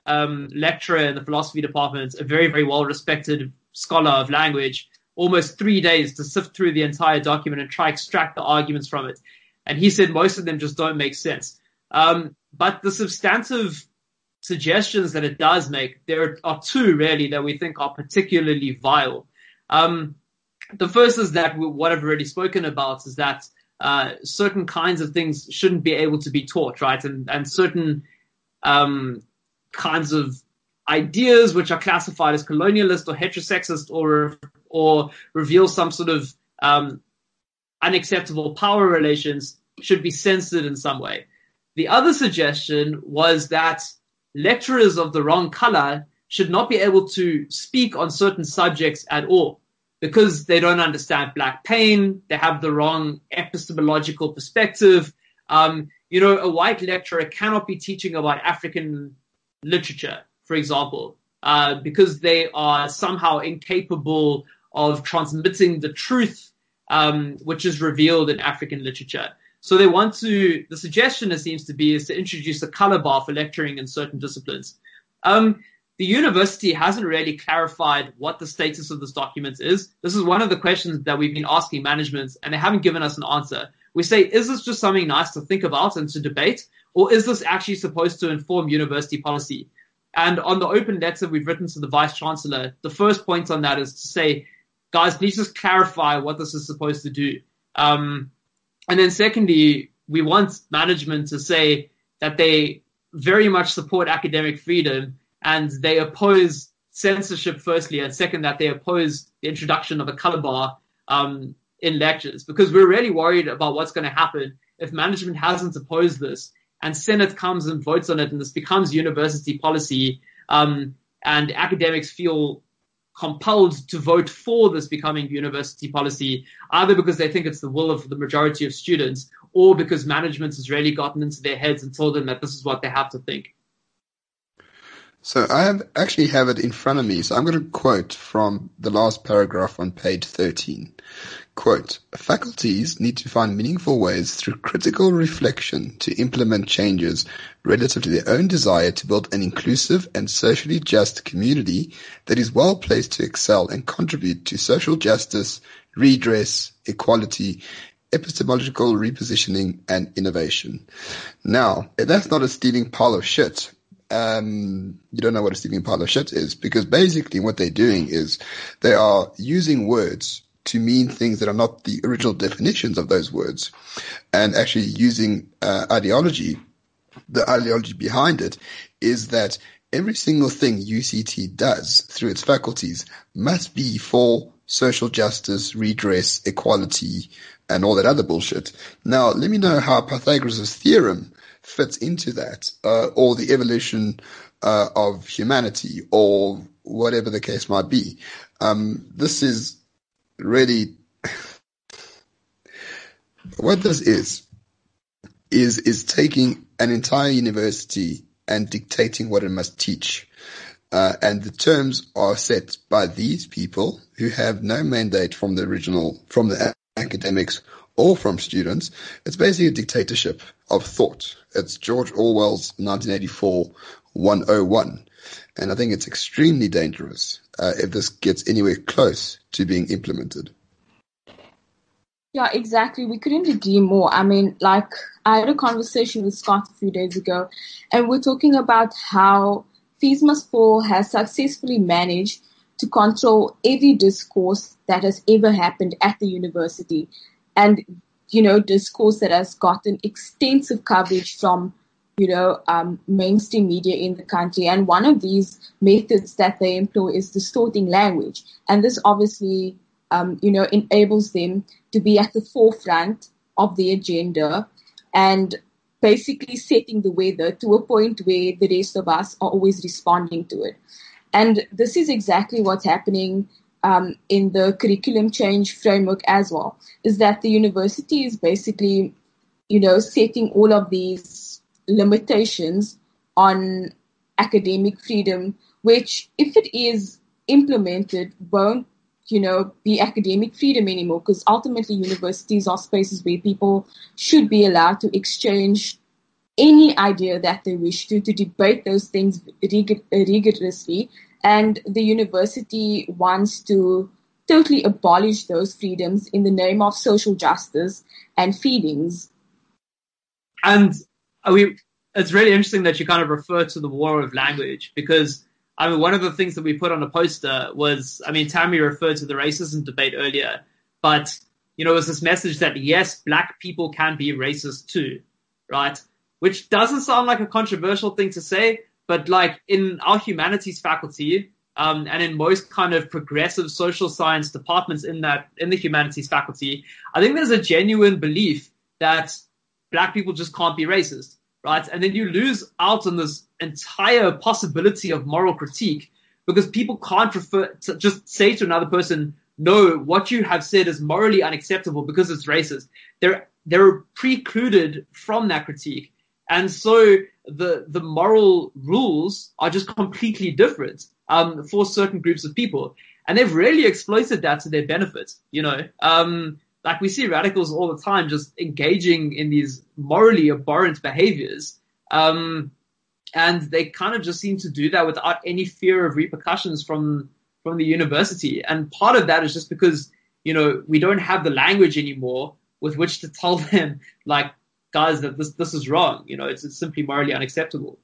um, lecturer in the philosophy department, a very, very well respected scholar of language, almost three days to sift through the entire document and try extract the arguments from it. And he said most of them just don't make sense. Um, but the substantive suggestions that it does make, there are two really that we think are particularly vile. Um, the first is that what I've already spoken about is that uh, certain kinds of things shouldn't be able to be taught, right? And and certain um, kinds of ideas which are classified as colonialist or heterosexist or or reveal some sort of um, unacceptable power relations should be censored in some way. The other suggestion was that lecturers of the wrong color should not be able to speak on certain subjects at all because they don't understand black pain. They have the wrong epistemological perspective. Um, you know, a white lecturer cannot be teaching about African literature, for example, uh, because they are somehow incapable of transmitting the truth um, which is revealed in African literature. So they want to, the suggestion it seems to be is to introduce a color bar for lecturing in certain disciplines. Um, the university hasn't really clarified what the status of this document is. This is one of the questions that we've been asking management and they haven't given us an answer. We say, is this just something nice to think about and to debate? Or is this actually supposed to inform university policy? And on the open letter we've written to the vice chancellor, the first point on that is to say, guys, please just clarify what this is supposed to do. Um, and then secondly, we want management to say that they very much support academic freedom and they oppose censorship firstly, and second that they oppose the introduction of a color bar um, in lectures. Because we're really worried about what's going to happen if management hasn't opposed this and Senate comes and votes on it and this becomes university policy um, and academics feel compelled to vote for this becoming university policy, either because they think it's the will of the majority of students or because management has really gotten into their heads and told them that this is what they have to think. So I have actually have it in front of me. So I'm going to quote from the last paragraph on page 13. Quote, faculties need to find meaningful ways through critical reflection to implement changes relative to their own desire to build an inclusive and socially just community that is well placed to excel and contribute to social justice, redress, equality, epistemological repositioning, and innovation. Now, that's not a steaming pile of shit um, you don't know what a steaming pile of shit is because basically what they're doing is they are using words to mean things that are not the original definitions of those words and actually using uh, ideology. The ideology behind it is that every single thing UCT does through its faculties must be for social justice, redress, equality, and all that other bullshit. Now, let me know how Pythagoras' theorem fits into that, uh, or the evolution uh, of humanity, or whatever the case might be. Um, this is really what this is is is taking an entire university and dictating what it must teach. Uh, and the terms are set by these people who have no mandate from the original, from the academics or from students. It's basically a dictatorship of thought. It's George Orwell's 1984 101. And I think it's extremely dangerous uh, if this gets anywhere close to being implemented. Yeah, exactly. We couldn't agree more. I mean, like, I had a conversation with Scott a few days ago, and we're talking about how Must Fall has successfully managed to control every discourse that has ever happened at the university and you know discourse that has gotten extensive coverage from you know um, mainstream media in the country. And one of these methods that they employ is distorting language. And this obviously um, you know enables them to be at the forefront of the agenda and basically setting the weather to a point where the rest of us are always responding to it. And this is exactly what's happening um, in the curriculum change framework as well, is that the university is basically, you know, setting all of these limitations on academic freedom, which if it is implemented won't, you know, be academic freedom anymore because ultimately universities are spaces where people should be allowed to exchange any idea that they wish to, to debate those things rigorously and the university wants to totally abolish those freedoms in the name of social justice and feelings. And we, it's really interesting that you kind of refer to the war of language because I mean, one of the things that we put on a poster was, I mean, Tami referred to the racism debate earlier, but you know, it was this message that yes, black people can be racist too, right? Which doesn't sound like a controversial thing to say, but like in our humanities faculty, um, and in most kind of progressive social science departments in that in the humanities faculty, I think there's a genuine belief that black people just can't be racist, right? And then you lose out on this entire possibility of moral critique because people can't refer to just say to another person, no, what you have said is morally unacceptable because it's racist. They're they're precluded from that critique. And so the the moral rules are just completely different um, for certain groups of people, and they've really exploited that to their benefit. You know, um, like we see radicals all the time just engaging in these morally abhorrent behaviors, um, and they kind of just seem to do that without any fear of repercussions from from the university. And part of that is just because you know we don't have the language anymore with which to tell them like guys that this this is wrong. You know, it's, it's simply morally unacceptable.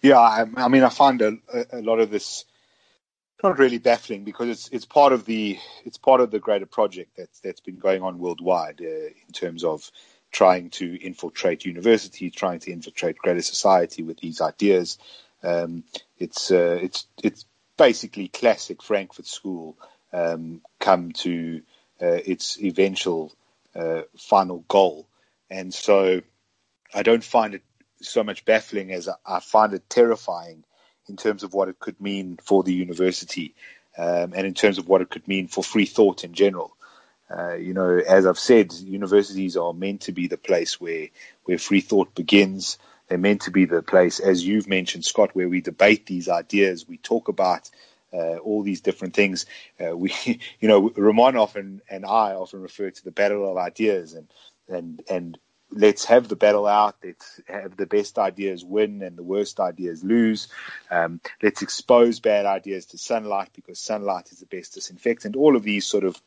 Yeah, I, I mean, I find a, a, lot of this not really baffling because it's it's part of the it's part of the greater project that's that's been going on worldwide uh, in terms of trying to infiltrate universities, trying to infiltrate greater society with these ideas. Um, it's uh, it's it's basically classic Frankfurt School um, come to uh, its eventual uh, final goal and so I don't find it so much baffling as I find it terrifying in terms of what it could mean for the university um, and in terms of what it could mean for free thought in general. Uh, you know, as I've said, universities are meant to be the place where where free thought begins, They're meant to be the place, as you've mentioned, Scott, where we debate these ideas, we talk about uh, all these different things. Uh, we, you know, Roman often and I often refer to the battle of ideas, and and and let's have the battle out. Let's have the best ideas win and the worst ideas lose. Um, let's expose bad ideas to sunlight because sunlight is the best disinfectant. All of these sort of,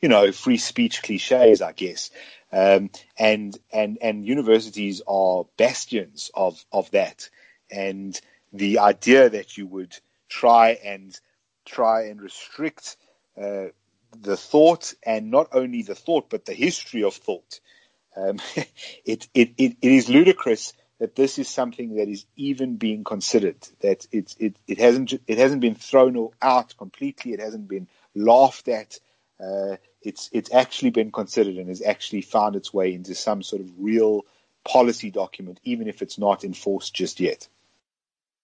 you know, free speech cliches, I guess. Um, and and and universities are bastions of of that. And the idea that you would try and try and restrict uh, the thought, and not only the thought, but the history of thought um, it, it, it, it is ludicrous that this is something that is even being considered. That it, it, it hasn't it hasn't been thrown out completely. It hasn't been laughed at. Uh, it's it's actually been considered and has actually found its way into some sort of real policy document, even if it's not enforced just yet.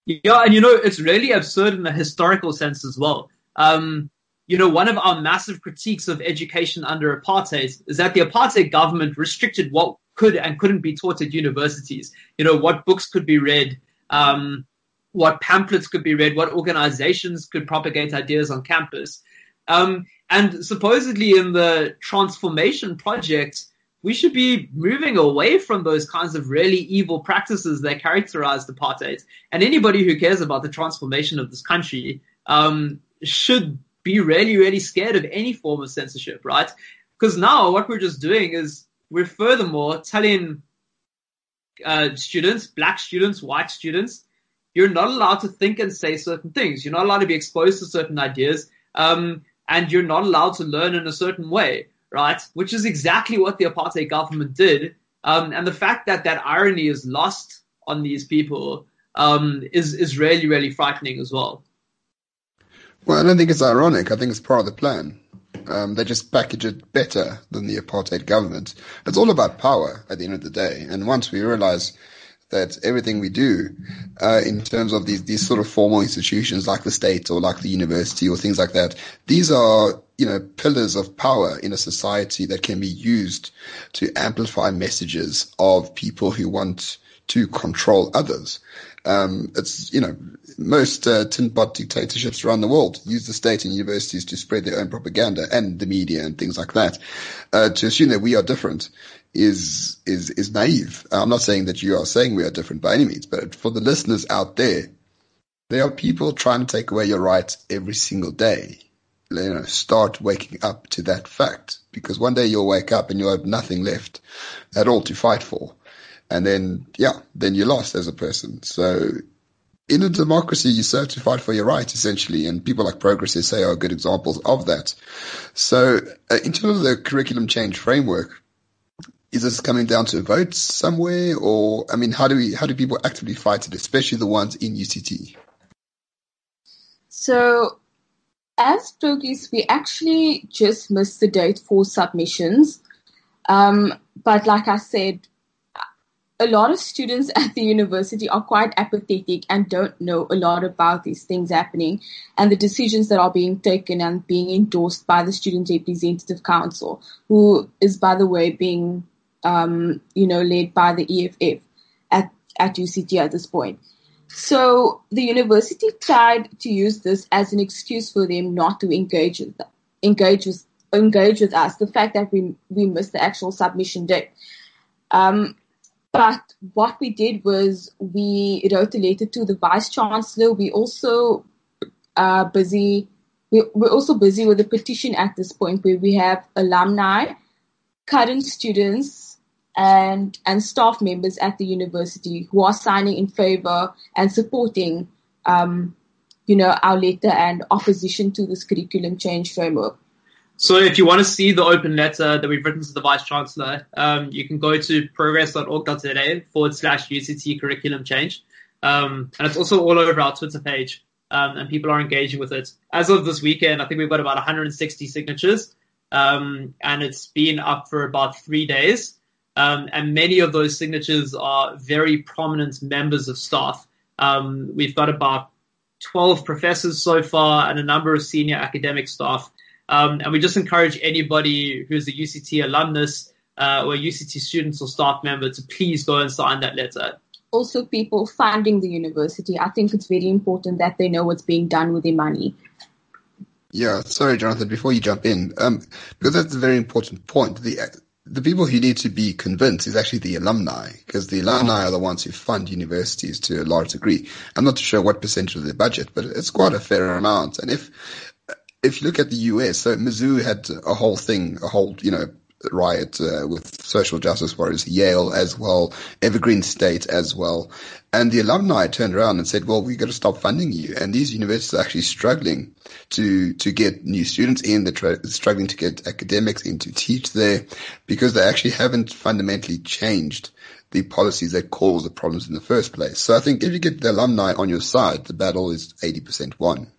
Yeah, and you know it's really absurd in a historical sense as well. Um, you know, one of our massive critiques of education under apartheid is that the apartheid government restricted what could and couldn't be taught at universities. You know, what books could be read, um, what pamphlets could be read, what organizations could propagate ideas on campus. Um, and supposedly in the transformation project, we should be moving away from those kinds of really evil practices that characterized apartheid. And anybody who cares about the transformation of this country um, should be really, really scared of any form of censorship, right? Because now what we're just doing is we're furthermore telling uh, students, black students, white students, you're not allowed to think and say certain things. You're not allowed to be exposed to certain ideas, um, and you're not allowed to learn in a certain way, right? Which is exactly what the apartheid government did. Um, and the fact that that irony is lost on these people um, is is really, really frightening as well. Well, I don't think it's ironic. I think it's part of the plan. Um, they just package it better than the apartheid government. It's all about power at the end of the day. And once we realize that everything we do uh, in terms of these these sort of formal institutions like the state or like the university or things like that, these are you know pillars of power in a society that can be used to amplify messages of people who want to control others. Um, it's you know most uh, tin pot dictatorships around the world use the state and universities to spread their own propaganda and the media and things like that. Uh, to assume that we are different is is is naive. I'm not saying that you are saying we are different by any means, but for the listeners out there, there are people trying to take away your rights every single day. You know, start waking up to that fact because one day you'll wake up and you'll have nothing left at all to fight for. And then, yeah, then you're lost as a person. So in a democracy, you serve to fight for your rights, essentially, and people like Progress SA are good examples of that. So, uh, in terms of the curriculum change framework, is this coming down to votes somewhere, or I mean, how do we how do people actively fight it, especially the ones in UCT? So, as Progress, we actually just missed the date for submissions. Um, but like I said, a lot of students at the university are quite apathetic and don't know a lot about these things happening and the decisions that are being taken and being endorsed by the Student Representative Council, who is, by the way, being, um, you know, led by the EFF at, at UCT at this point. So the university tried to use this as an excuse for them not to engage with, engage with, engage with us. The fact that we, we missed the actual submission date. Um, but what we did was we wrote a letter to the vice chancellor. We also uh, busy. We, we're also busy with a petition at this point where we have alumni, current students, and and staff members at the university who are signing in favor and supporting, um, you know, our letter and opposition to this curriculum change framework. So if you want to see the open letter that we've written to the Vice Chancellor, um, you can go to progress.org.za forward slash UCT curriculum change. Um, and it's also all over our Twitter page, um, and people are engaging with it. As of this weekend, I think we've got about 160 signatures, um, and it's been up for about three days. Um, and many of those signatures are very prominent members of staff. Um, we've got about 12 professors so far and a number of senior academic staff. Um, and we just encourage anybody who's a UCT alumnus uh, or UCT students or staff member to please go and sign that letter. also people funding the university. I think it's very important that they know what's being done with their money. Yeah, sorry, Jonathan, before you jump in, um, because that's a very important point. The, the people who need to be convinced is actually the alumni, because the alumni are the ones who fund universities to a large degree. I'm not sure what percentage of their budget, but it's quite a fair amount. And if, if you look at the US, so Mizzou had a whole thing, a whole, you know, riot uh, with social justice warriors, Yale as well, Evergreen State as well. And the alumni turned around and said, well, we've got to stop funding you. And these universities are actually struggling to, to get new students in. They're tra- struggling to get academics in to teach there because they actually haven't fundamentally changed the policies that cause the problems in the first place. So I think if you get the alumni on your side, the battle is 80% won.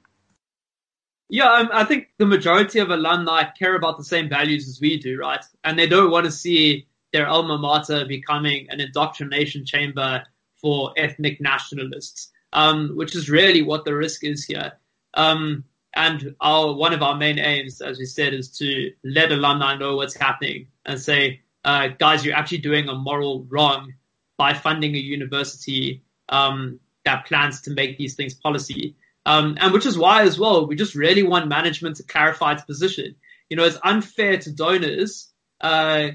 Yeah, um, I think the majority of alumni care about the same values as we do, right? And they don't want to see their alma mater becoming an indoctrination chamber for ethnic nationalists, um, which is really what the risk is here. Um, and our, one of our main aims, as we said, is to let alumni know what's happening and say, uh, guys, you're actually doing a moral wrong by funding a university um, that plans to make these things policy. Um, and which is why, as well, we just really want management to clarify its position. You know, it's unfair to donors uh,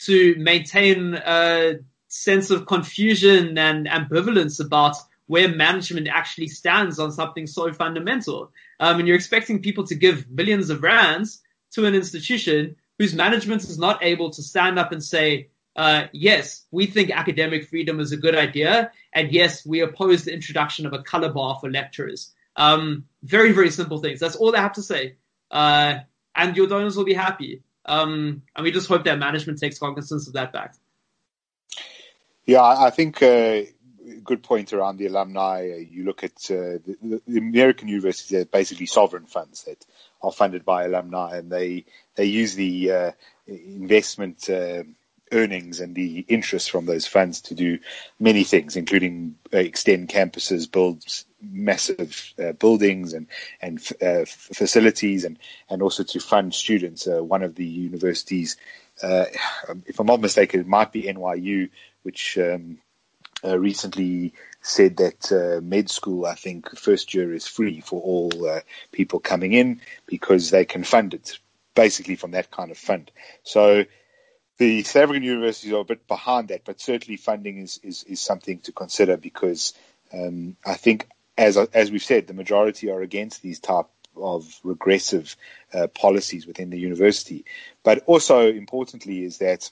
to maintain a sense of confusion and ambivalence about where management actually stands on something so fundamental. Um, and you're expecting people to give millions of rands to an institution whose management is not able to stand up and say, uh, yes, we think academic freedom is a good idea, and yes, we oppose the introduction of a color bar for lecturers. Um, very, very simple things. That's all I have to say. Uh, and your donors will be happy. Um, and we just hope that management takes cognizance of that fact. Yeah, I think uh, good point around the alumni. You look at uh, the, the, American universities; are basically sovereign funds that are funded by alumni, and they they use the uh, investment uh, earnings and the interest from those funds to do many things, including uh, extend campuses, build massive uh, buildings and and uh, facilities, and and also to fund students. Uh, one of the universities, uh, if I'm not mistaken, it might be NYU, which um, uh, recently said that med school, I think, first year is free for all people coming in because they can fund it basically from that kind of fund. So the South African universities are a bit behind that, but certainly funding is, is, is something to consider because um, I think, as as we've said, the majority are against these type of regressive uh, policies within the university. But also importantly is that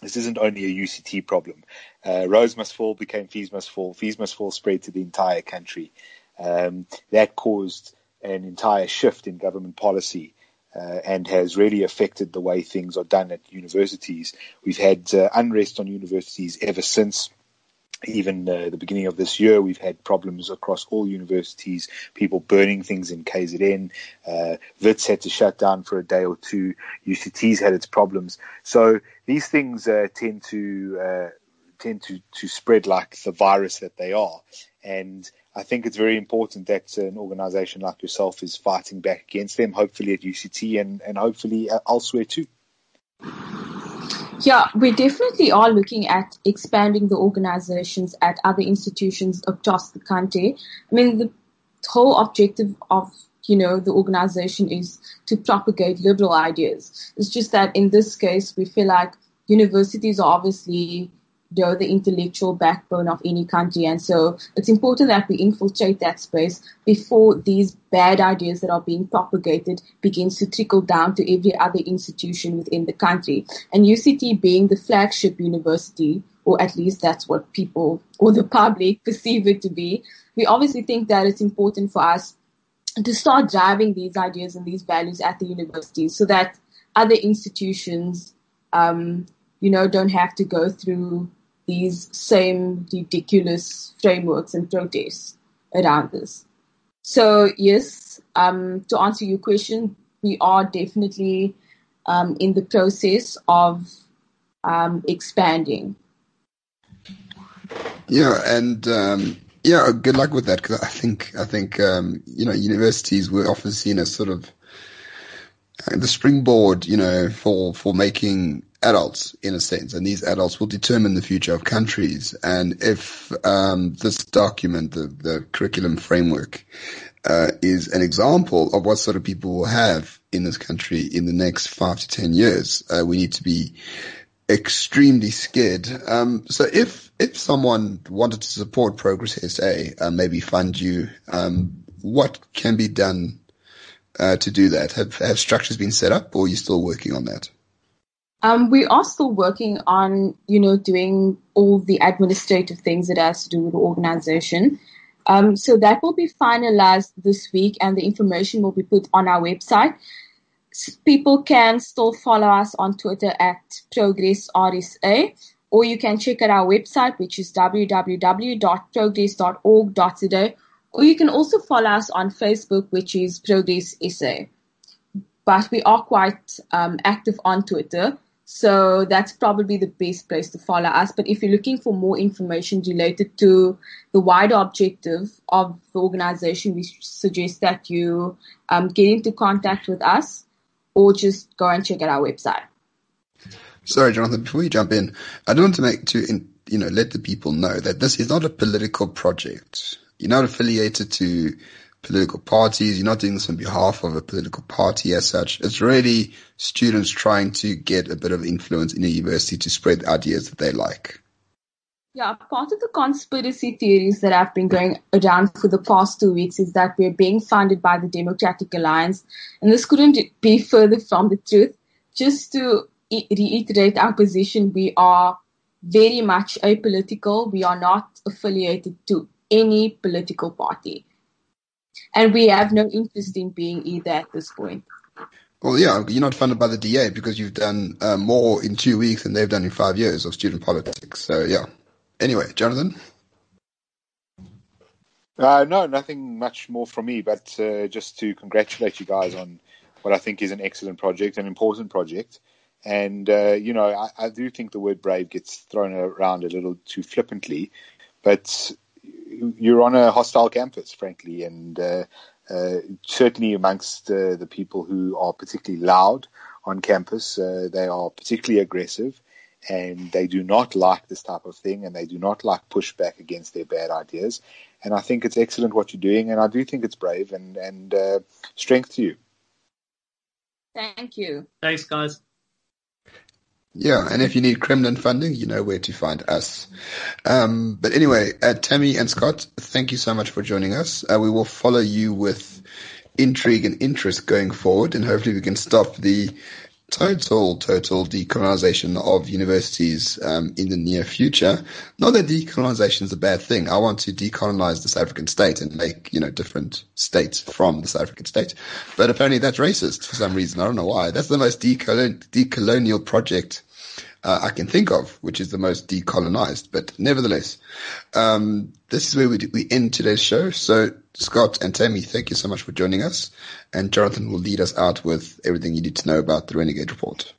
this isn't only a UCT problem. Uh, must fall became fees must fall. Fees must fall spread to the entire country. Um, that caused an entire shift in government policy uh, and has really affected the way things are done at universities. We've had uh, unrest on universities ever since. Even uh, the beginning of this year, we've had problems across all universities, people burning things in KZN. Uh, WITS had to shut down for a day or two. UCT's had its problems. So these things uh, tend to uh, tend to, to spread like the virus that they are. And I think it's very important that an organization like yourself is fighting back against them, hopefully at UCT and, and hopefully elsewhere too. Yeah, we definitely are looking at expanding the organizations at other institutions across the country. I mean, the whole objective of you know the organization is to propagate liberal ideas. It's just that in this case, we feel like universities are obviously know the intellectual backbone of any country. And so it's important that we infiltrate that space before these bad ideas that are being propagated begins to trickle down to every other institution within the country. And UCT being the flagship university, or at least that's what people or the public perceive it to be, we obviously think that it's important for us to start driving these ideas and these values at the university so that other institutions um, you know, don't have to go through these same ridiculous frameworks and protests around this. So yes, um, to answer your question, we are definitely um, in the process of um, expanding. Yeah, and um, yeah, good luck with that because I think I think um, you know universities were often seen as sort of uh, the springboard, you know, for for making adults in a sense, and these adults will determine the future of countries. And if um, this document, the, the curriculum framework, uh, is an example of what sort of people will have in this country in the next five to ten years, uh, we need to be extremely scared. Um, so if if someone wanted to support Progress SA, uh, maybe fund you, um, what can be done uh, to do that? Have, have structures been set up, or are you still working on that? Um, we are still working on, you know, doing all the administrative things that has to do with the organization. Um, so that will be finalized this week, and the information will be put on our website. People can still follow us on Twitter at Progress RSA, or you can check out our website, which is www.progress.org.za, or you can also follow us on Facebook, which is Progress SA. But we are quite um, active on Twitter. So that's probably the best place to follow us. But if you're looking for more information related to the wider objective of the organization, we suggest that you um, get into contact with us or just go and check out our website. Sorry, Jonathan, before you jump in, I don't want to make to, you know, let the people know that this is not a political project. You're not affiliated to political parties. You're not doing this on behalf of a political party as such. It's really students trying to get a bit of influence in a university to spread ideas that they like. Yeah, part of the conspiracy theories that have been going around for the past two weeks is that we're being funded by the Democratic Alliance, and this couldn't be further from the truth. Just to reiterate our position, we are very much apolitical. We are not affiliated to any political party. And we have no interest in being either at this point. Well, yeah, you're not funded by the DA because you've done uh, more in two weeks than they've done in five years of student politics. So, yeah. Anyway, Jonathan? Uh, no, nothing much more from me, but uh, just to congratulate you guys on what I think is an excellent project, an important project. And, uh, you know, I, I, do think the word brave gets thrown around a little too flippantly, but you're on a hostile campus, frankly, and uh, uh, certainly amongst uh, the people who are particularly loud on campus, uh, they are particularly aggressive, and they do not like this type of thing, and they do not like pushback against their bad ideas. And I think it's excellent what you're doing, and I do think it's brave and and uh, strength to you. Thank you. Thanks, guys. Yeah, and if you need Kremlin funding, you know where to find us. Um, but anyway, uh, Tami and Scott, thank you so much for joining us. Uh, we will follow you with intrigue and interest going forward, and hopefully we can stop the total, total decolonization of universities um, in the near future. Not that decolonization is a bad thing. I want to decolonize the South African state and make, you know, different states from the South African state. But apparently that's racist for some reason. I don't know why. That's the most decolon- decolonial project uh, I can think of, which is the most decolonized. But nevertheless, um, this is where we, we end today's show. So Scott and Tami, thank you so much for joining us. And Jonathan will lead us out with everything you need to know about the Renegade Report.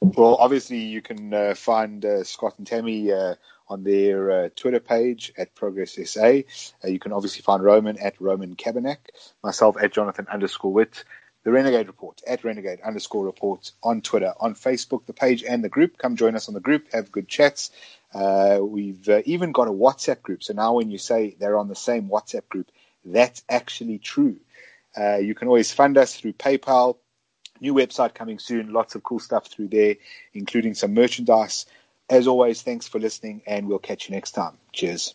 Well, obviously you can uh, find uh, Scott and Tami uh, on their uh, Twitter page at Progress SA. Uh, you can obviously find Roman at Roman Cabanac, myself at Jonathan underscore Witt the Renegade Report at Renegade underscore reports on Twitter, on Facebook, the page and the group. Come join us on the group, have good chats. Uh, we've uh, even got a WhatsApp group. So now when you say they're on the same WhatsApp group, that's actually true. Uh, you can always fund us through PayPal. New website coming soon. Lots of cool stuff through there, including some merchandise. As always, thanks for listening, and we'll catch you next time. Cheers.